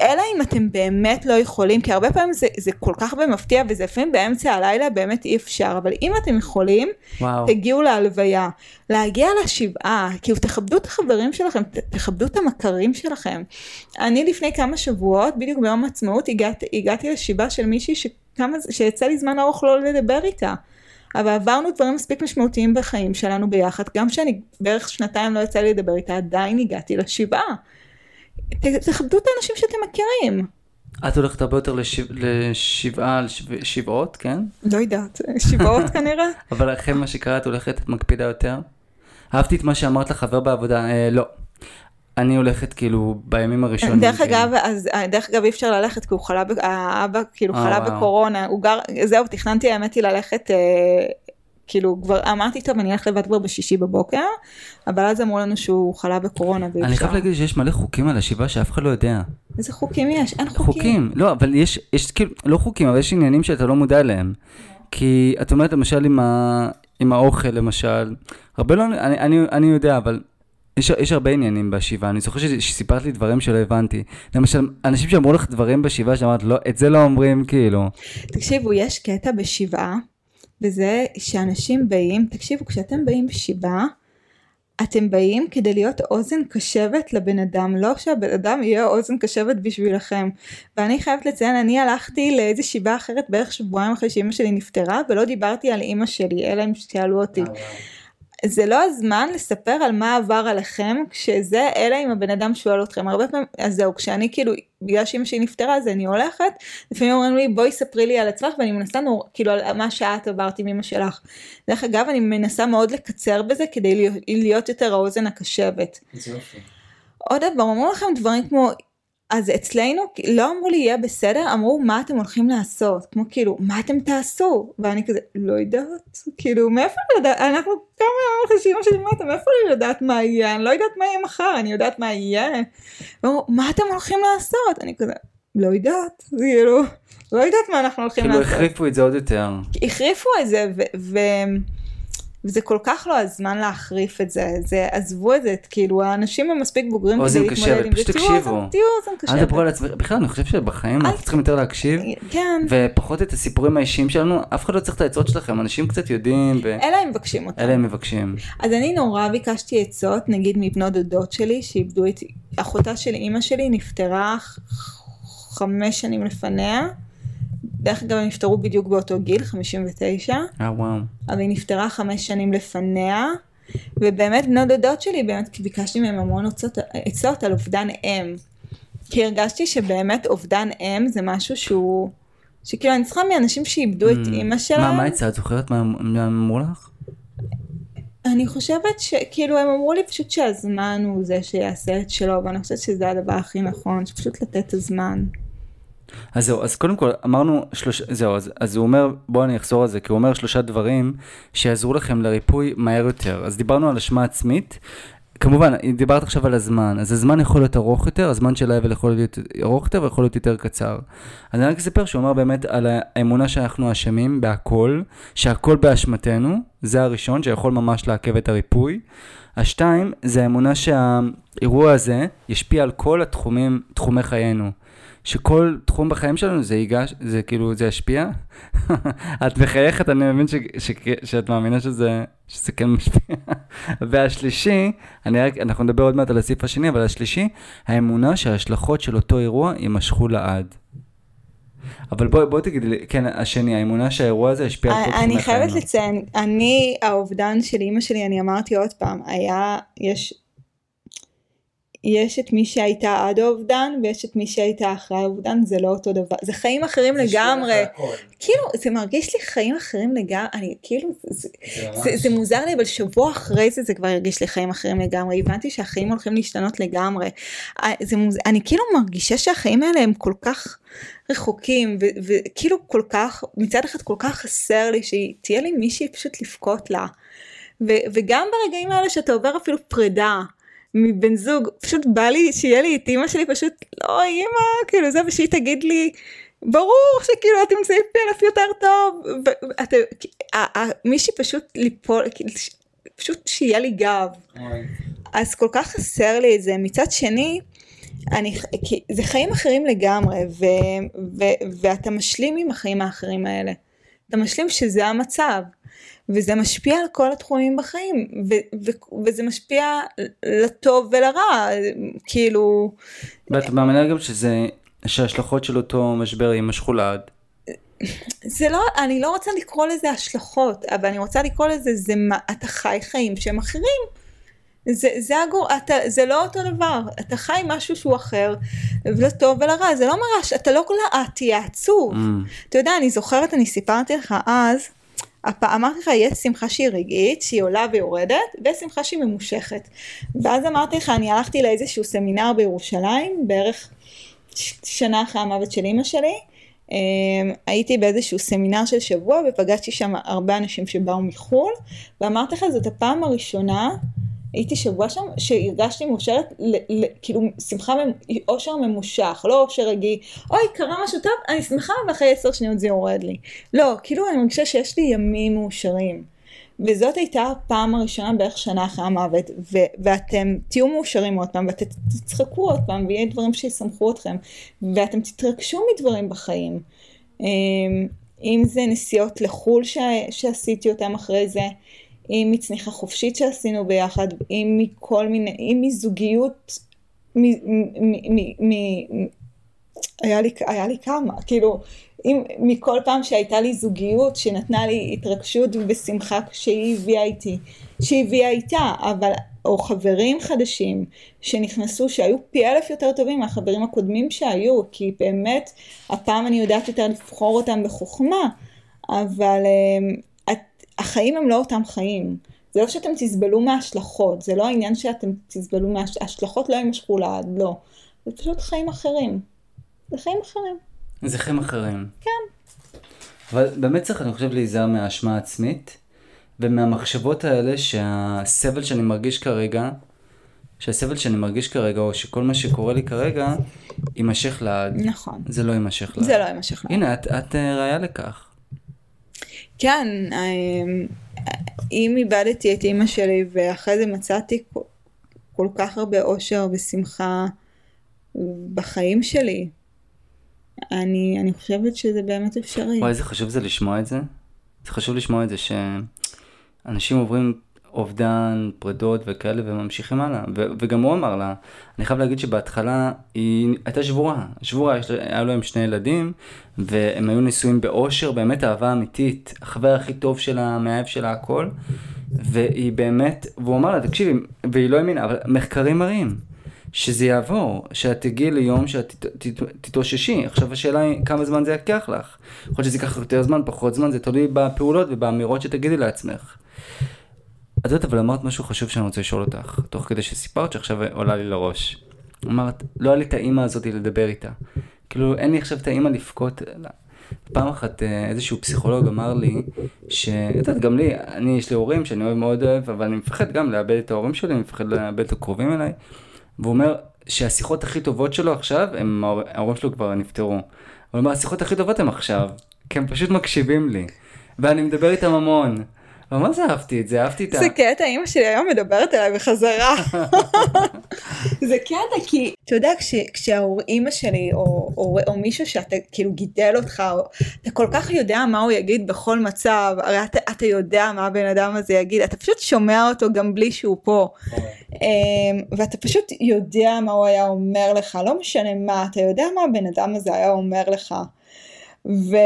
אלא אם אתם באמת לא יכולים, כי הרבה פעמים זה, זה כל כך במפתיע, וזה לפעמים באמצע הלילה באמת אי אפשר, אבל אם אתם יכולים, וואו. תגיעו להלוויה, להגיע לשבעה, כאילו תכבדו את החברים שלכם, ת- תכבדו את המכרים שלכם. אני לפני כמה שבועות, בדיוק ביום העצמאות, הגעת, הגעתי לשבעה של מישהי שכמה, שיצא לי זמן ארוך לא לדבר איתה. אבל עברנו דברים מספיק משמעותיים בחיים שלנו ביחד, גם שאני בערך שנתיים לא יצא לי לדבר איתה, עדיין הגעתי לשבעה. תכבדו את האנשים שאתם מכירים. את הולכת הרבה יותר לשבע- לשבעה, לשבע- שבעות, כן? לא יודעת, שבעות (laughs) כנראה. אבל אחרי מה שקרה את הולכת, את מקפידה יותר? אהבתי את מה שאמרת לחבר בעבודה, אה, לא. אני הולכת כאילו בימים הראשונים. דרך כאילו. אגב, אז דרך אגב אי אפשר ללכת כי הוא חלה, האבא כאילו אה, חלה. בקורונה, הוא גר, זהו, תכננתי האמת היא ללכת, אה, כאילו כבר אמרתי טוב אני אלך לבד כבר בשישי בבוקר, אבל אז אמרו לנו שהוא חלה בקורונה ואי אני אפשר. חייב להגיד שיש מלא חוקים על השבעה שאף אחד לא יודע. איזה חוקים יש? אין חוקים. חוקים, לא, אבל יש, יש כאילו, לא חוקים, אבל יש עניינים שאתה לא מודע אליהם. כי את אומרת למשל עם, ה, עם האוכל למשל, הרבה לא, אני, אני, אני יודע, אבל יש, יש הרבה עניינים בשבעה, אני זוכר שסיפרת לי דברים שלא הבנתי. למשל, אנשים שאמרו לך דברים בשבעה שאמרת, לא, את זה לא אומרים, כאילו. תקשיבו, יש קטע בשבעה, וזה שאנשים באים, תקשיבו, כשאתם באים בשבעה, אתם באים כדי להיות אוזן קשבת לבן אדם, לא שהבן אדם יהיה אוזן קשבת בשבילכם. ואני חייבת לציין, אני הלכתי לאיזה שבעה אחרת בערך שבועיים אחרי שאימא שלי נפטרה, ולא דיברתי על אימא שלי, אלא אם שאלו אותי. זה לא הזמן לספר על מה עבר עליכם, כשזה, אלא אם הבן אדם שואל אתכם. הרבה פעמים, אז זהו, כשאני כאילו, בגלל שאמא שלי נפטרה, אז אני הולכת, לפעמים אומרים לי, בואי ספרי לי על עצמך, ואני מנסה, נור, כאילו, על מה שאת עברת עם אמא שלך. דרך אגב, אני מנסה מאוד לקצר בזה, כדי להיות, יותר האוזן הקשבת. עוד דבר, אמרו לכם דברים כמו, אז אצלנו לא אמרו לי יהיה בסדר, אמרו מה אתם הולכים לעשות, כמו כאילו מה אתם תעשו, ואני כזה לא יודעת, כאילו מאיפה אני יודעת, אנחנו כמה ימים אחרי שאמא שלי מתה, מאיפה אני יודעת מה יהיה, אני לא יודעת מה יהיה מחר, אני יודעת מה יהיה, ואמרו מה אתם הולכים לעשות, אני כזה לא יודעת, כאילו, לא יודעת מה אנחנו הולכים כאילו לעשות, החריפו את זה עוד יותר. החריפו את זה, ו... ו... וזה כל כך לא הזמן להחריף את זה, זה עזבו את זה, כאילו האנשים הם מספיק בוגרים כדי להתמודד עם זה, תקשיבו. אוזן- תהיו אוזן אל קשבת. תדברו על עצמך, בכלל אני חושב שבחיים אנחנו צריכים יותר להקשיב, כן, ופחות את הסיפורים האישיים שלנו, אף אחד לא צריך את העצות שלכם, אנשים קצת יודעים, אלא אם מבקשים אותם. הם מבקשים. אז אני נורא ביקשתי עצות, נגיד מבנות דודות שלי, שאיבדו את, אחותה של אימא שלי נפטרה חמש שנים לפניה, דרך אגב הם נפטרו בדיוק באותו גיל, 59, אה וואו. אבל היא נפטרה חמש שנים לפניה, ובאמת בנות דודות שלי, באמת ביקשתי מהם המון עצות, עצות על אובדן אם. כי הרגשתי שבאמת אובדן אם זה משהו שהוא, שכאילו אני צריכה מאנשים שאיבדו את Mm, אימא שלהם. מה, מה עצה? את זוכרת מה הם אמרו לך? אני חושבת שכאילו הם אמרו לי פשוט שהזמן הוא זה שיעשה את שלו, ואני חושבת שזה הדבר הכי נכון, שפשוט לתת את הזמן. אז זהו, אז קודם כל אמרנו שלוש... זהו, אז, אז הוא אומר, בואו אני אחזור על זה, כי הוא אומר שלושה דברים שיעזרו לכם לריפוי מהר יותר. אז דיברנו על אשמה עצמית, כמובן, דיברת עכשיו על הזמן, אז הזמן יכול להיות ארוך יותר, הזמן של האבל יכול להיות ארוך יותר ויכול להיות יותר קצר. אז אני רק אספר שהוא אומר באמת על האמונה שאנחנו אשמים בהכל, שהכל באשמתנו, זה הראשון שיכול ממש לעכב את הריפוי. השתיים, זה האמונה שהאירוע הזה ישפיע על כל התחומים, תחומי חיינו. שכל תחום בחיים שלנו זה ייגש, זה כאילו, זה ישפיע. (laughs) את מחייכת, אני מבין ש, ש, שאת מאמינה שזה, שזה כן משפיע. (laughs) והשלישי, אני רק, אנחנו נדבר עוד מעט על הסעיף השני, אבל השלישי, האמונה שההשלכות של אותו אירוע יימשכו לעד. אבל בואי בוא תגידי לי, כן, השני, האמונה שהאירוע הזה ישפיע על כל תחומי. אני חייבת לציין, אני, האובדן של אימא שלי, אני אמרתי עוד פעם, היה, יש, יש את מי שהייתה עד האובדן ויש את מי שהייתה אחרי האובדן, זה לא אותו דבר, זה חיים אחרים זה לגמרי. כאילו, זה מרגיש לי חיים אחרים לגמרי, אני כאילו, זה, זה זה, זה מוזר לי, אבל שבוע אחרי זה זה כבר הרגיש לי חיים אחרים לגמרי, הבנתי שהחיים הולכים להשתנות לגמרי. אה, זה מוז... אני כאילו מרגישה שהחיים האלה הם כל כך רחוקים, ו- וכאילו כל כך, מצד אחד כל כך חסר לי שתהיה לי מישהי פשוט לבכות לה. ו- וגם ברגעים האלה שאתה עובר אפילו פרידה. מבן זוג, פשוט בא לי שיהיה לי את אימא שלי פשוט, לא אימא, כאילו זה, ושהיא תגיד לי, ברור שכאילו את תמצאי פלף יותר טוב, ואתה, מישהי פשוט ליפול, פשוט שיהיה לי גב. אז כל כך חסר לי את זה. מצד שני, אני, כי זה חיים אחרים לגמרי, ו, ו, ואתה משלים עם החיים האחרים האלה. אתה משלים שזה המצב, וזה משפיע על כל התחומים בחיים, ו, ו, וזה משפיע לטוב ולרע, כאילו, ואת מאמינה גם שזה, שההשלכות של אותו משבר יימשכו לעד. זה לא, אני לא רוצה לקרוא לזה השלכות, אבל אני רוצה לקרוא לזה, זה מה, אתה חי חיים שהם אחרים. זה, זה, הגור, אתה, זה לא אותו דבר, אתה חי משהו שהוא אחר, לטוב ולרע, זה לא מרש, אתה לא לעד תהיה עצוב. Mm. אתה יודע, אני זוכרת, אני סיפרתי לך אז, הפ... אמרתי לך, יש שמחה שהיא רגעית, שהיא עולה ויורדת, ושמחה שהיא ממושכת. ואז אמרתי לך, אני הלכתי לאיזשהו סמינר בירושלים, בערך שנה אחרי המוות של אימא שלי. אמ, הייתי באיזשהו סמינר של שבוע ופגשתי שם הרבה אנשים שבאו מחו"ל ואמרתי לך זאת הפעם הראשונה הייתי שבוע שם שהרגשתי מאושרת ל- ל- כאילו שמחה אושר ממושך לא אושר רגיל. אוי קרה משהו טוב אני שמחה ואחרי עשר שניות זה יורד לי. לא כאילו אני מרגישה שיש לי ימים מאושרים. וזאת הייתה הפעם הראשונה בערך שנה אחרי המוות ו- ואתם תהיו מאושרים עוד פעם ואתם תצחקו עוד פעם ויהיה דברים שישמחו אתכם ואתם תתרגשו מדברים בחיים. אמ, אם זה נסיעות לחו"ל ש- שעשיתי אותם אחרי זה אם מצניחה חופשית שעשינו ביחד אם מכל מיני אם מזוגיות מ- מ- מ- מ- היה לי, היה לי כמה, כאילו, אם, מכל פעם שהייתה לי זוגיות שנתנה לי התרגשות ושמחה שהיא הביאה איתי, שהיא הביאה איתה, אבל, או חברים חדשים שנכנסו שהיו פי אלף יותר טובים מהחברים הקודמים שהיו, כי באמת הפעם אני יודעת יותר לבחור אותם בחוכמה, אבל אמ, החיים הם לא אותם חיים. זה לא שאתם תסבלו מההשלכות, זה לא העניין שאתם תסבלו מההשלכות לא יימשכו לעד, לא. זה פשוט חיים אחרים. זה חיים אחרים. זה חיים אחרים. כן. אבל באמת צריך, אני חושב, להיזהר מהאשמה עצמית, ומהמחשבות האלה שהסבל שאני מרגיש כרגע, שהסבל שאני מרגיש כרגע, או שכל מה שקורה לי כרגע, יימשך לעד. נכון. זה לא יימשך לעד. זה לא יימשך. לעד. הנה, את, את אה, ראיה לכך. כן, אמ, אם איבדתי את אימא שלי ואחרי זה מצאתי כל, כך הרבה אושר ושמחה בחיים שלי, אני, אני חושבת שזה באמת אפשרי. וואי, איזה חשוב זה לשמוע את זה. זה חשוב לשמוע את זה שאנשים עוברים אובדן, פרדות וכאלה וממשיכים הלאה. ו- וגם הוא אמר לה, אני חייב להגיד שבהתחלה היא הייתה שבורה. שבורה, היה להם שני ילדים, והם היו נשואים באושר, באמת אהבה אמיתית. החבר הכי טוב שלה, המאהב שלה, הכל. והיא באמת, והוא אמר לה, תקשיבי, והיא לא האמינה, אבל מחקרים מראים. שזה יעבור, שאת תגיעי ליום שאת תת- תת- תתאוששי. עכשיו השאלה היא כמה זמן זה ייקח לך. יכול להיות שזה ייקח יותר זמן, פחות זמן, זה תלוי בפעולות ובאמירות שתגידי לעצמך. את יודעת, אבל אמרת משהו חשוב שאני רוצה לשאול אותך, תוך כדי שסיפרת שעכשיו עולה לי לראש. אמרת, לא היה לי את האימא הזאת לדבר איתה. כאילו, אין לי עכשיו את האימא לבכות. פעם אחת אה, איזשהו פסיכולוג אמר לי, שאת יודעת, גם לי, אני, יש לי הורים שאני אוהב מאוד אוהב, אבל אני מפחד גם לאבד את ההורים שלי, אני מפחד לאבד את הקרובים אליי. והוא אומר שהשיחות הכי טובות שלו עכשיו, הם, ההור- ההורים שלו כבר נפטרו. הוא אומר, השיחות הכי טובות הם עכשיו, כי הם פשוט מקשיבים לי. ואני מדבר איתם המון. ממש אהבתי את זה, אהבתי את ה... זה קטע, אימא שלי היום מדברת אליי בחזרה. (laughs) זה קטע, כי אתה יודע, כש- כשהאימא שלי, או, או, או מישהו שאתה כאילו גידל אותך, או, אתה כל כך יודע מה הוא יגיד בכל מצב, הרי אתה, אתה יודע מה הבן אדם הזה יגיד, אתה פשוט שומע אותו גם בלי שהוא פה. אמ, ואתה פשוט יודע מה הוא היה אומר לך, לא משנה מה, אתה יודע מה הבן אדם הזה היה אומר לך. ו,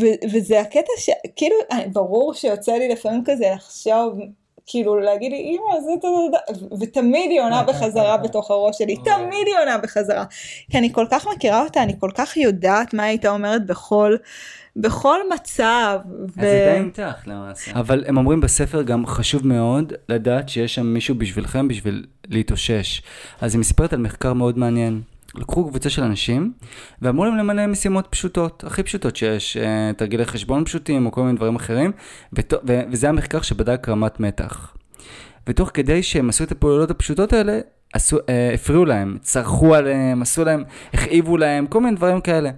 ו, וזה הקטע שכאילו, אני- ברור שיוצא לי לפעמים כזה לחשוב, כאילו להגיד לי אמא זה טוב, ותמיד היא עונה בחזרה בתוך הראש שלי, תמיד היא עונה בחזרה. כי אני כל כך מכירה אותה, אני כל כך יודעת מה הייתה אומרת בכל... בכל מצב. ו... אז זה די איתך למעשה. אבל הם אומרים בספר גם חשוב מאוד לדעת שיש שם מישהו בשבילכם בשביל להתאושש. אז היא מספרת על מחקר מאוד מעניין. לקחו קבוצה של אנשים ואמרו להם למלא משימות פשוטות, הכי פשוטות שיש, אה, תרגילי חשבון פשוטים או כל מיני דברים אחרים. וזה המחקר שבדק רמת מתח. ותוך כדי שהם עשו את הפעולות הפשוטות האלה, עשו, אה, הפריעו להם, צרחו עליהם, עשו להם, הכאיבו להם, כל מיני דברים כאלה.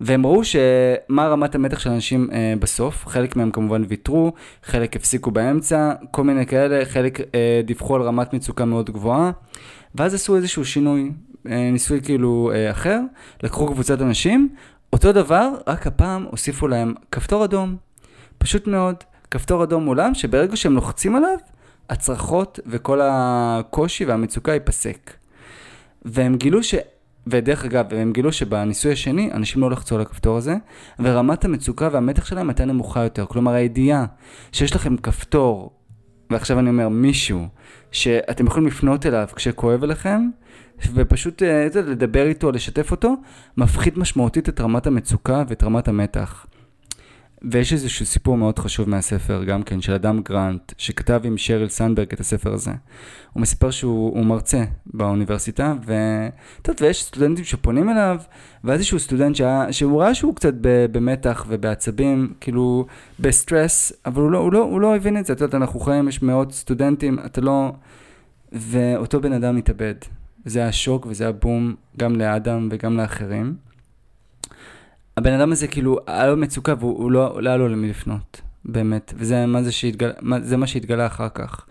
והם ראו שמה רמת המתח של אנשים אה, בסוף, חלק מהם כמובן ויתרו, חלק הפסיקו באמצע, כל מיני כאלה, חלק אה, דיווחו על רמת מצוקה מאוד גבוהה, ואז עשו איזשהו שינוי, ניסוי כאילו אה, אחר, לקחו קבוצת אנשים, אותו דבר, רק הפעם הוסיפו להם כפתור אדום, פשוט מאוד, כפתור אדום מולם, שברגע שהם לוחצים עליו, הצרחות וכל הקושי והמצוקה ייפסק. והם גילו ש... ודרך אגב, הם גילו שבניסוי השני, אנשים לא לחצו על הכפתור הזה, ורמת המצוקה והמתח שלהם הייתה נמוכה יותר. כלומר, הידיעה שיש לכם כפתור, ועכשיו אני אומר מישהו, שאתם יכולים לפנות אליו כשכואב לכם, ופשוט אה, לדבר איתו, לשתף אותו, מפחית משמעותית את רמת המצוקה ואת רמת המתח. ויש איזשהו סיפור מאוד חשוב מהספר גם כן, של אדם גרנט, שכתב עם שריל סנדברג את הספר הזה. הוא מספר שהוא מרצה באוניברסיטה, ו... ויש סטודנטים שפונים אליו, ואז איזשהו סטודנט שהיה, שהוא ראה שהוא קצת במתח ובעצבים, כאילו בסטרס, אבל הוא לא, הוא לא, הוא לא הבין את זה, את יודעת, אנחנו חיים, יש מאות סטודנטים, אתה לא... ואותו בן אדם התאבד. זה היה שוק וזה היה בום גם לאדם וגם לאחרים. הבן אדם הזה כאילו, היה לו מצוקה והוא לא, לא היה לו למי לפנות, באמת. וזה מה, זה שהתגלה, מה, זה מה שהתגלה אחר כך.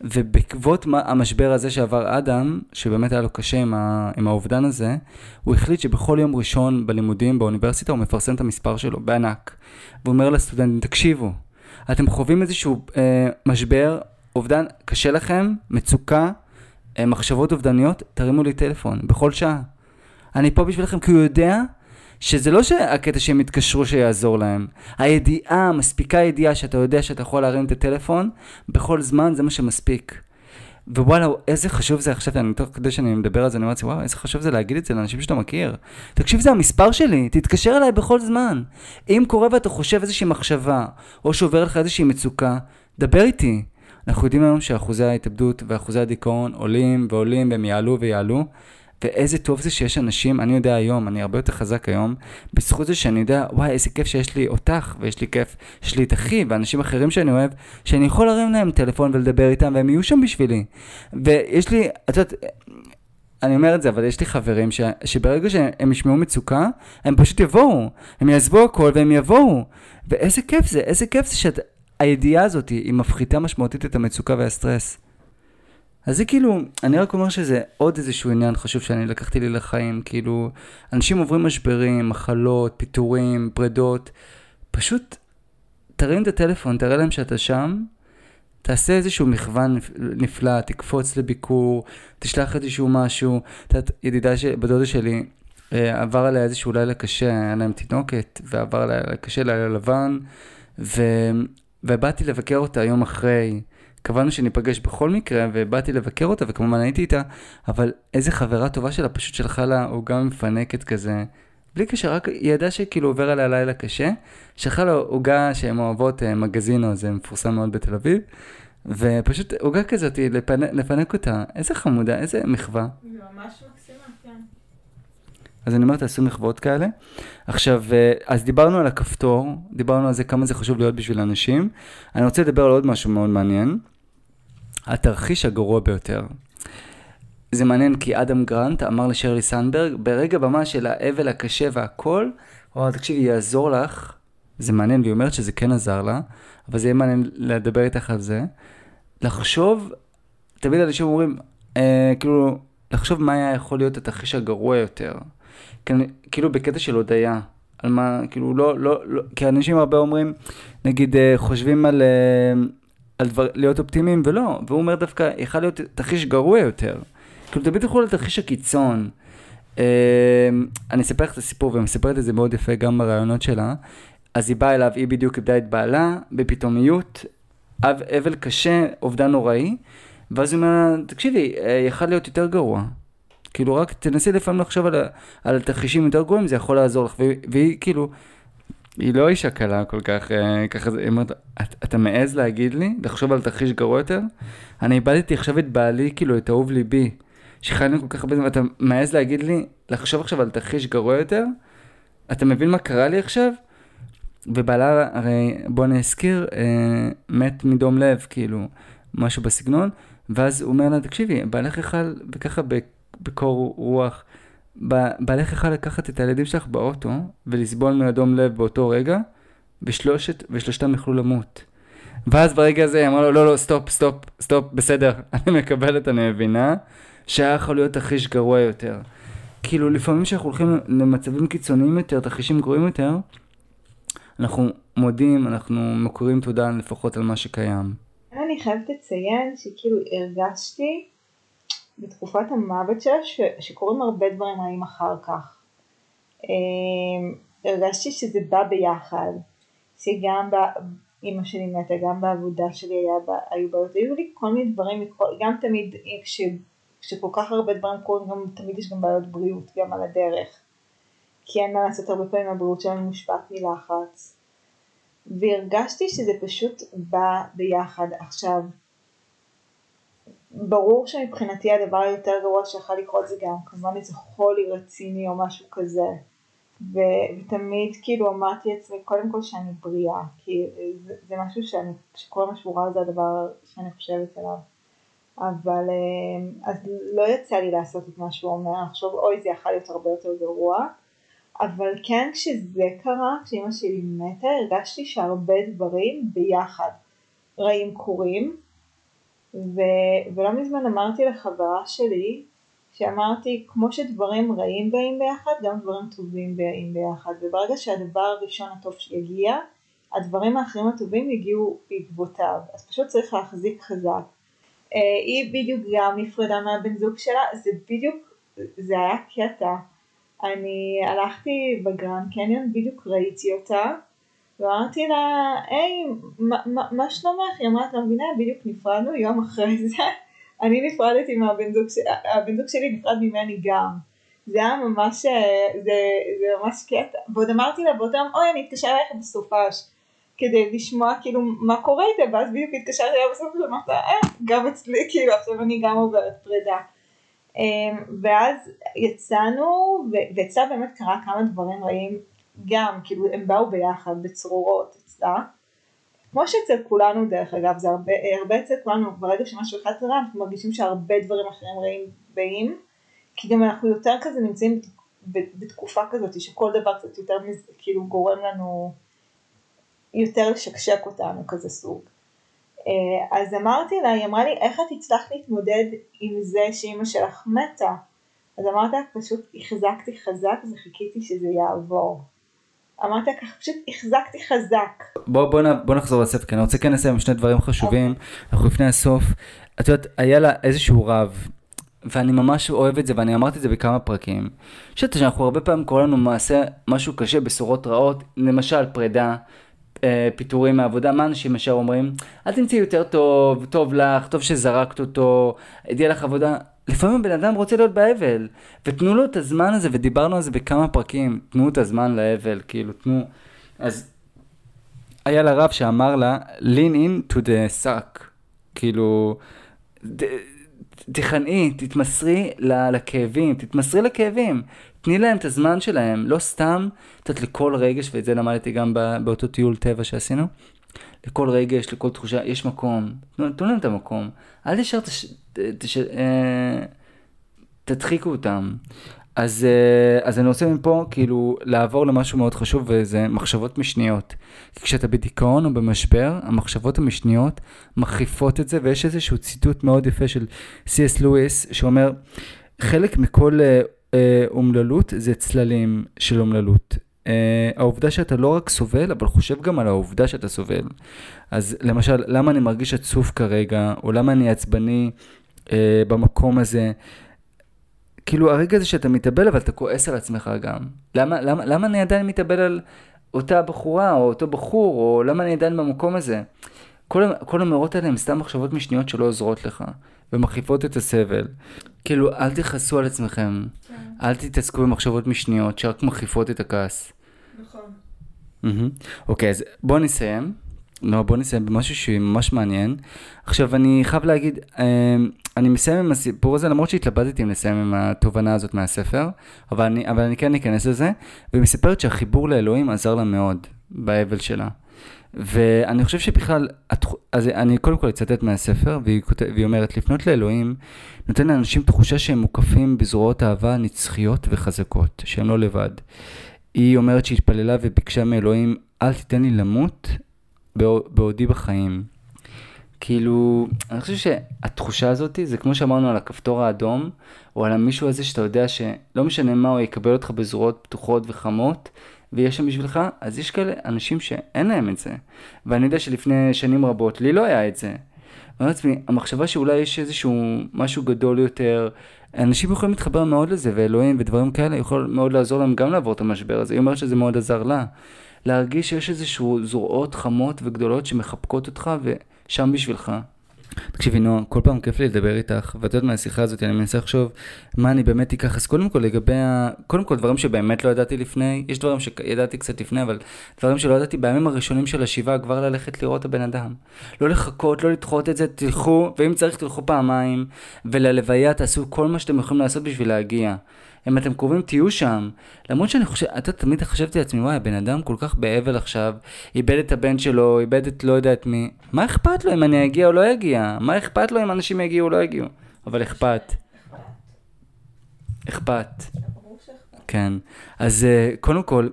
ובעקבות המשבר הזה שעבר אדם, שבאמת היה לו קשה עם, ה, עם האובדן הזה, הוא החליט שבכל יום ראשון בלימודים באוניברסיטה הוא מפרסם את המספר שלו בענק. והוא אומר לסטודנטים, תקשיבו, אתם חווים איזשהו אה, משבר, אובדן, קשה לכם, מצוקה, מחשבות אובדניות, תרימו לי טלפון, בכל שעה. אני פה בשבילכם כי הוא יודע שזה לא שהקטע שהם יתקשרו שיעזור להם. הידיעה, מספיקה ידיעה שאתה יודע שאתה יכול להרים את הטלפון, בכל זמן זה מה שמספיק. ווואלה, איזה חשוב זה עכשיו, אני תוך כדי שאני מדבר על זה, אני אומר לעצמי, וואו, איזה חשוב זה להגיד את זה לאנשים שאתה מכיר. תקשיב, זה המספר שלי, תתקשר אליי בכל זמן. אם קורה ואתה חושב איזושהי מחשבה, או שעובר לך איזושהי מצוקה, דבר איתי. אנחנו יודעים היום שאחוזי ההתאבדות ואחוזי הדיכאון עולים ועולים והם יעלו ויעלו. ואיזה טוב זה שיש אנשים, אני יודע היום, אני הרבה יותר חזק היום, בזכות זה שאני יודע, וואי, איזה כיף שיש לי אותך, ויש לי כיף, יש לי את אחי, ואנשים אחרים שאני אוהב, שאני יכול להרים להם טלפון ולדבר איתם, והם יהיו שם בשבילי. ויש לי, את יודעת, אני אומר את זה, אבל יש לי חברים ש, שברגע שהם ישמעו מצוקה, הם פשוט יבואו, הם יעזבו הכל והם יבואו. ואיזה כיף זה, איזה כיף זה שהידיעה הזאת היא מפחיתה משמעותית את המצוקה והסטרס. אז זה כאילו, אני רק אומר שזה עוד איזשהו עניין חשוב שאני לקחתי לי לחיים, כאילו, אנשים עוברים משברים, מחלות, פיטורים, פרדות, פשוט תרים את הטלפון, תראה להם שאתה שם, תעשה איזשהו מכוון נפלא, תקפוץ לביקור, תשלח איזשהו משהו. את יודעת, ידידה של, בדודה שלי, אה, עבר עליה איזשהו לילה קשה, היה להם תינוקת, ועבר עליה קשה, לילה לבן, ו... ובאתי לבקר אותה יום אחרי. קבענו שניפגש בכל מקרה, ובאתי לבקר אותה, וכמובן הייתי איתה, אבל איזה חברה טובה שלה פשוט שלחה לה עוגה מפנקת כזה. בלי קשר, רק היא ידעה שכאילו עובר עליה לילה קשה, שלחה לו עוגה שהן אוהבות, אה, מגזינו, זה מפורסם מאוד בתל אביב, ופשוט עוגה כזאת, לפנק, לפנק אותה, איזה חמודה, איזה מחווה. ממש מקסימה, כן. אז אני אומר, תעשו מחוות כאלה. עכשיו, אה, אז דיברנו על הכפתור, דיברנו על זה כמה זה חשוב להיות בשביל אנשים. אני רוצה לדבר על עוד משהו מאוד מעניין. התרחיש הגרוע ביותר. זה מעניין כי אדם גרנט אמר לשרלי סנדברג, ברגע במה של האבל הקשה והכל, הוא אמר, תקשיבי, יעזור לך, זה מעניין, והיא אומרת שזה כן עזר לה, אבל זה יהיה מעניין לדבר איתך על זה, לחשוב, תמיד אנשים אומרים, אה, כאילו, לחשוב מה היה יכול להיות התרחיש הגרוע יותר. כאילו בקטע של הודיה, על מה, כאילו לא, לא, לא, כי אנשים הרבה אומרים, נגיד, אה, חושבים על... אה, על דבר, להיות אופטימיים, ולא, והוא אומר דווקא, יכל להיות תרחיש גרוע יותר. כאילו, תמיד יכול להיות תרחיש הקיצון. אה, אני אספר לך את הסיפור, ומספרת את זה מאוד יפה גם ברעיונות שלה. אז היא באה אליו, היא בדיוק איבדה את בעלה, בפתאומיות, אבל קשה, אובדן נוראי, ואז היא אומרת, תקשיבי, יכל להיות יותר גרוע. כאילו רק תנסי לפעמים לחשוב על, על תרחישים יותר גרועים, זה יכול לעזור לך, והיא כאילו, היא לא אישה קלה כל כך, אה, ככה זה, היא אומרת, את, אתה מעז להגיד לי, לחשוב על תרחיש גרוע יותר? אני איבדתי עכשיו את בעלי, כאילו, את אהוב ליבי, שחיינו כל כך הרבה זמן, אתה מעז להגיד לי, לחשוב עכשיו על תרחיש גרוע יותר? אתה מבין מה קרה לי עכשיו? ובעלה, הרי בוא נזכיר, אה, מת מדום לב, כאילו, משהו בסגנון, ואז הוא אומר לה, תקשיבי, בעלך יכל, וככה בקור רוח, יכל לקחת את הילדים שלך באוטו ולסבול מאדום לב באותו רגע, ושלושת, ושלושתם יכלו למות. ואז ברגע הזה היא אמרה לו, לא, לא, stop, stop, stop, בסדר, (laughs) אני מקבלת, אני מבינה, שהיה יכול להיות תרחיש גרוע יותר. כאילו, לפעמים כשאנחנו הולכים למצבים קיצוניים יותר, תרחישים גרועים יותר, אנחנו מודים, אנחנו מכירים תודה לפחות על מה שקיים. אני חייבת לציין שכאילו הרגשתי בתקופת המוות שלה ש, שקורים הרבה דברים רעים אחר כך. אמ, הרגשתי שזה בא ביחד, שגם אימא שלי מתה, גם בעבודה שלי היה, היו בעיות, היו לי כל מיני דברים, גם תמיד כש, כשכל כך הרבה דברים קורים, גם תמיד יש גם בעיות בריאות גם על הדרך. כי אין מה לעשות, הרבה פעמים הבריאות שלנו מושפעת מלחץ. והרגשתי שזה פשוט בא ביחד. עכשיו, ברור שמבחינתי הדבר היותר גרוע שיכול לקרות זה גם כמובן איזה חולי רציני או משהו כזה. ו- ותמיד כאילו אמרתי לעצמי קודם כל שאני בריאה, כי זה, זה משהו שאני, שכל מה רע זה הדבר שאני חושבת עליו. אבל אה, אז לא יצא לי לעשות את מה שהוא אומר, לחשוב אוי זה יכול להיות הרבה יותר גרוע, אבל כן כשזה קרה, כשאימא שלי מתה, הרגשתי שהרבה דברים ביחד רעים קורים, ו, ולא מזמן אמרתי לחברה שלי, שאמרתי כמו שדברים רעים באים ביחד, גם דברים טובים באים ביחד, וברגע שהדבר הראשון הטוב שיגיע, הדברים האחרים הטובים יגיעו בעקבותיו, אז פשוט צריך להחזיק חזק. אה, היא בדיוק גם נפרדה מהבן זוג שלה, זה בדיוק, זה היה קטע. אני הלכתי בגרנד קניון, בדיוק ראיתי אותה, ואמרתי לה, היי, מה שלומך? היא אמרה, את מבינה, בדיוק נפרדנו יום אחרי זה, (laughs) אני נפרדתי מהבן זוג, הבן זוג שלי נפרד ממני גם. זה היה ממש, זה, זה ממש קטע, ועוד אמרתי לה באותו יום, אוי, אני אתקשר אליך בסופש. כדי לשמוע כאילו מה קורה איתה, ואז בדיוק התקשרתי אליה בסוף ואמרת, אה, גם אצלי, כאילו עכשיו אני גם עוברת פרידה. אמ, ואז יצאנו, ואצלה באמת קרה כמה דברים רעים, גם, כאילו הם באו ביחד בצרורות אצלה, כמו שאצל כולנו דרך אגב, זה הרבה, הרבה אצל כולנו, ברגע שמשהו אחד קרה, אנחנו מרגישים שהרבה דברים אחרים רעים באים, כי גם אנחנו יותר כזה נמצאים בתקופה כזאת שכל דבר קצת יותר כאילו גורם לנו יותר לשקשק אותנו כזה סוג. אה, אז אמרתי לה, היא אמרה לי, איך את הצלחת להתמודד עם זה שאימא שלך מתה? אז אמרתי לה, פשוט החזקתי חזק וחיכיתי שזה יעבור. אמרתי לה ככה, פשוט החזקתי חזק. בוא, בוא, בוא נחזור לספר, כי אני רוצה כן לסיים עם שני דברים חשובים, okay. אוקיי. אנחנו לפני הסוף. את יודעת, היה לה איזשהו רב, ואני ממש אוהב את זה, ואני אמרתי את זה בכמה פרקים. חושבת שאנחנו הרבה פעמים קוראים לנו מעשה, משהו קשה, בשורות רעות, למשל פרידה, אה, פיטורים מעבודה, מה אנשים ישר אומרים? אל תמצאי יותר טוב, טוב לך, טוב שזרקת אותו, הדיע לך עבודה. לפעמים בן אדם רוצה להיות באבל, ותנו לו את הזמן הזה, ודיברנו על זה בכמה פרקים, תנו את הזמן לאבל, כאילו, תנו... אז היה לה רב שאמר לה, lean in to the suck, כאילו, תכנעי, תתמסרי לכאבים, תתמסרי לכאבים, תני להם את הזמן שלהם, לא סתם, יודעת, לכל רגש, ואת זה למדתי גם באותו טיול טבע שעשינו, לכל רגש, לכל תחושה, יש מקום, תנו, להם את המקום, אל תשאר, תש, תש, אה, תדחיקו אותם. אז, אה, אז אני רוצה מפה כאילו לעבור למשהו מאוד חשוב וזה מחשבות משניות. כשאתה בדיכאון או במשבר, המחשבות המשניות מחריפות את זה ויש איזשהו ציטוט מאוד יפה של סי.אס לואיס שאומר חלק מכל אה, אה, אומללות זה צללים של אומללות. אה, העובדה שאתה לא רק סובל, אבל חושב גם על העובדה שאתה סובל. אז למשל, למה אני מרגיש עצוב כרגע, או למה אני עצבני אה, במקום הזה. כאילו הרגע הזה שאתה מתאבל אבל אתה כועס על עצמך גם. למה, למה, למה אני עדיין מתאבל על אותה בחורה או אותו בחור, או למה אני עדיין במקום הזה? כל, כל המאורות האלה הם סתם מחשבות משניות שלא עוזרות לך, ומחליפות את הסבל. כאילו, אל תכעסו על עצמכם, כן. אל תתעסקו במחשבות משניות שרק מחליפות את הכעס. נכון. אוקיי, אז בואו נסיים. לא, בואו נסיים במשהו שהוא ממש מעניין. עכשיו, אני חייב להגיד, אה, אני מסיים עם הסיפור הזה, למרות שהתלבטתי אם לסיים עם התובנה הזאת מהספר, אבל אני, אבל אני כן אכנס לזה, והיא מספרת שהחיבור לאלוהים עזר לה מאוד באבל שלה. ואני חושב שבכלל, אז אני קודם כל אצטט מהספר, והיא, והיא אומרת, לפנות לאלוהים נותן לאנשים תחושה שהם מוקפים בזרועות אהבה נצחיות וחזקות, שהם לא לבד. היא אומרת שהתפללה וביקשה מאלוהים, אל תיתן לי למות בעו- בעודי בחיים. כאילו, אני חושב שהתחושה הזאת זה כמו שאמרנו על הכפתור האדום, או על המישהו הזה שאתה יודע שלא משנה מה, הוא יקבל אותך בזרועות פתוחות וחמות, ויש שם בשבילך, אז יש כאלה אנשים שאין להם את זה. ואני יודע שלפני שנים רבות, לי לא היה את זה. אני אומר לעצמי, המחשבה שאולי יש איזשהו משהו גדול יותר, אנשים יכולים להתחבר מאוד לזה, ואלוהים ודברים כאלה יכול מאוד לעזור להם גם לעבור את המשבר הזה. היא אומרת שזה מאוד עזר לה. להרגיש שיש איזשהו זרועות חמות וגדולות שמחבקות אותך ושם בשבילך. תקשיבי נועה, כל פעם כיף לי לדבר איתך, ואת יודעת מהשיחה הזאת, אני מנסה לחשוב מה אני באמת אקח, אז קודם כל לגבי ה... קודם כל דברים שבאמת לא ידעתי לפני, יש דברים שידעתי קצת לפני, אבל דברים שלא ידעתי בימים הראשונים של השבעה, כבר ללכת לראות את הבן אדם. לא לחכות, לא לדחות את זה, תלכו, ואם צריך תלכו פעמיים, וללוויה תעשו כל מה שאתם יכולים לעשות בשביל להגיע. אם אתם קרובים תהיו שם. למרות שאני חושב, אתה יודעת, תמיד חשבתי לעצמי, וואי, הבן אדם כל כך באבל עכשיו, איבד את הבן שלו, איבד את לא יודע את מי, מה אכפת לו אם אני אגיע או לא אגיע? מה אכפת לו אם אנשים יגיעו או לא יגיעו? אבל אכפת. אכפת. כן. אז uh, קודם כל,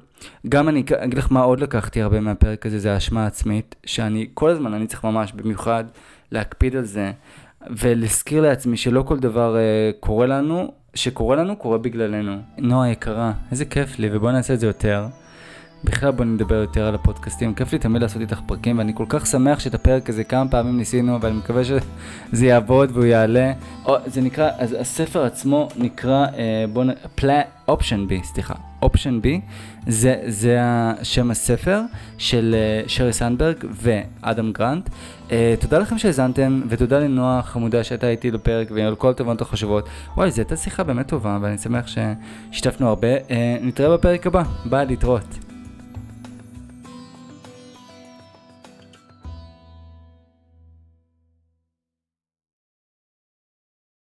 גם אני אגיד לך מה עוד לקחתי הרבה מהפרק הזה, זה האשמה העצמית, שאני כל הזמן, אני צריך ממש במיוחד להקפיד על זה, ולהזכיר לעצמי שלא כל דבר uh, קורה לנו, שקורה לנו, קורה בגללנו. נועה יקרה, איזה כיף לי, ובואי נעשה את זה יותר. בכלל בוא נדבר יותר על הפודקאסטים, כיף לי תמיד לעשות איתך פרקים ואני כל כך שמח שאת הפרק הזה כמה פעמים ניסינו ואני מקווה שזה יעבוד והוא יעלה. או, זה נקרא, אז הספר עצמו נקרא, אה, בוא נ... פלה... אופשן בי, סליחה, אופשן בי, זה, זה השם הספר של אה, שרי סנדברג ואדם גרנט. אה, תודה לכם שהאזנתם ותודה לנועה חמודה שהייתה איתי בפרק ועל כל התובנות החשובות. וואי, זו הייתה שיחה באמת טובה ואני שמח ששיתפנו הרבה. אה, נתראה בפרק הבא, ביי להתראות.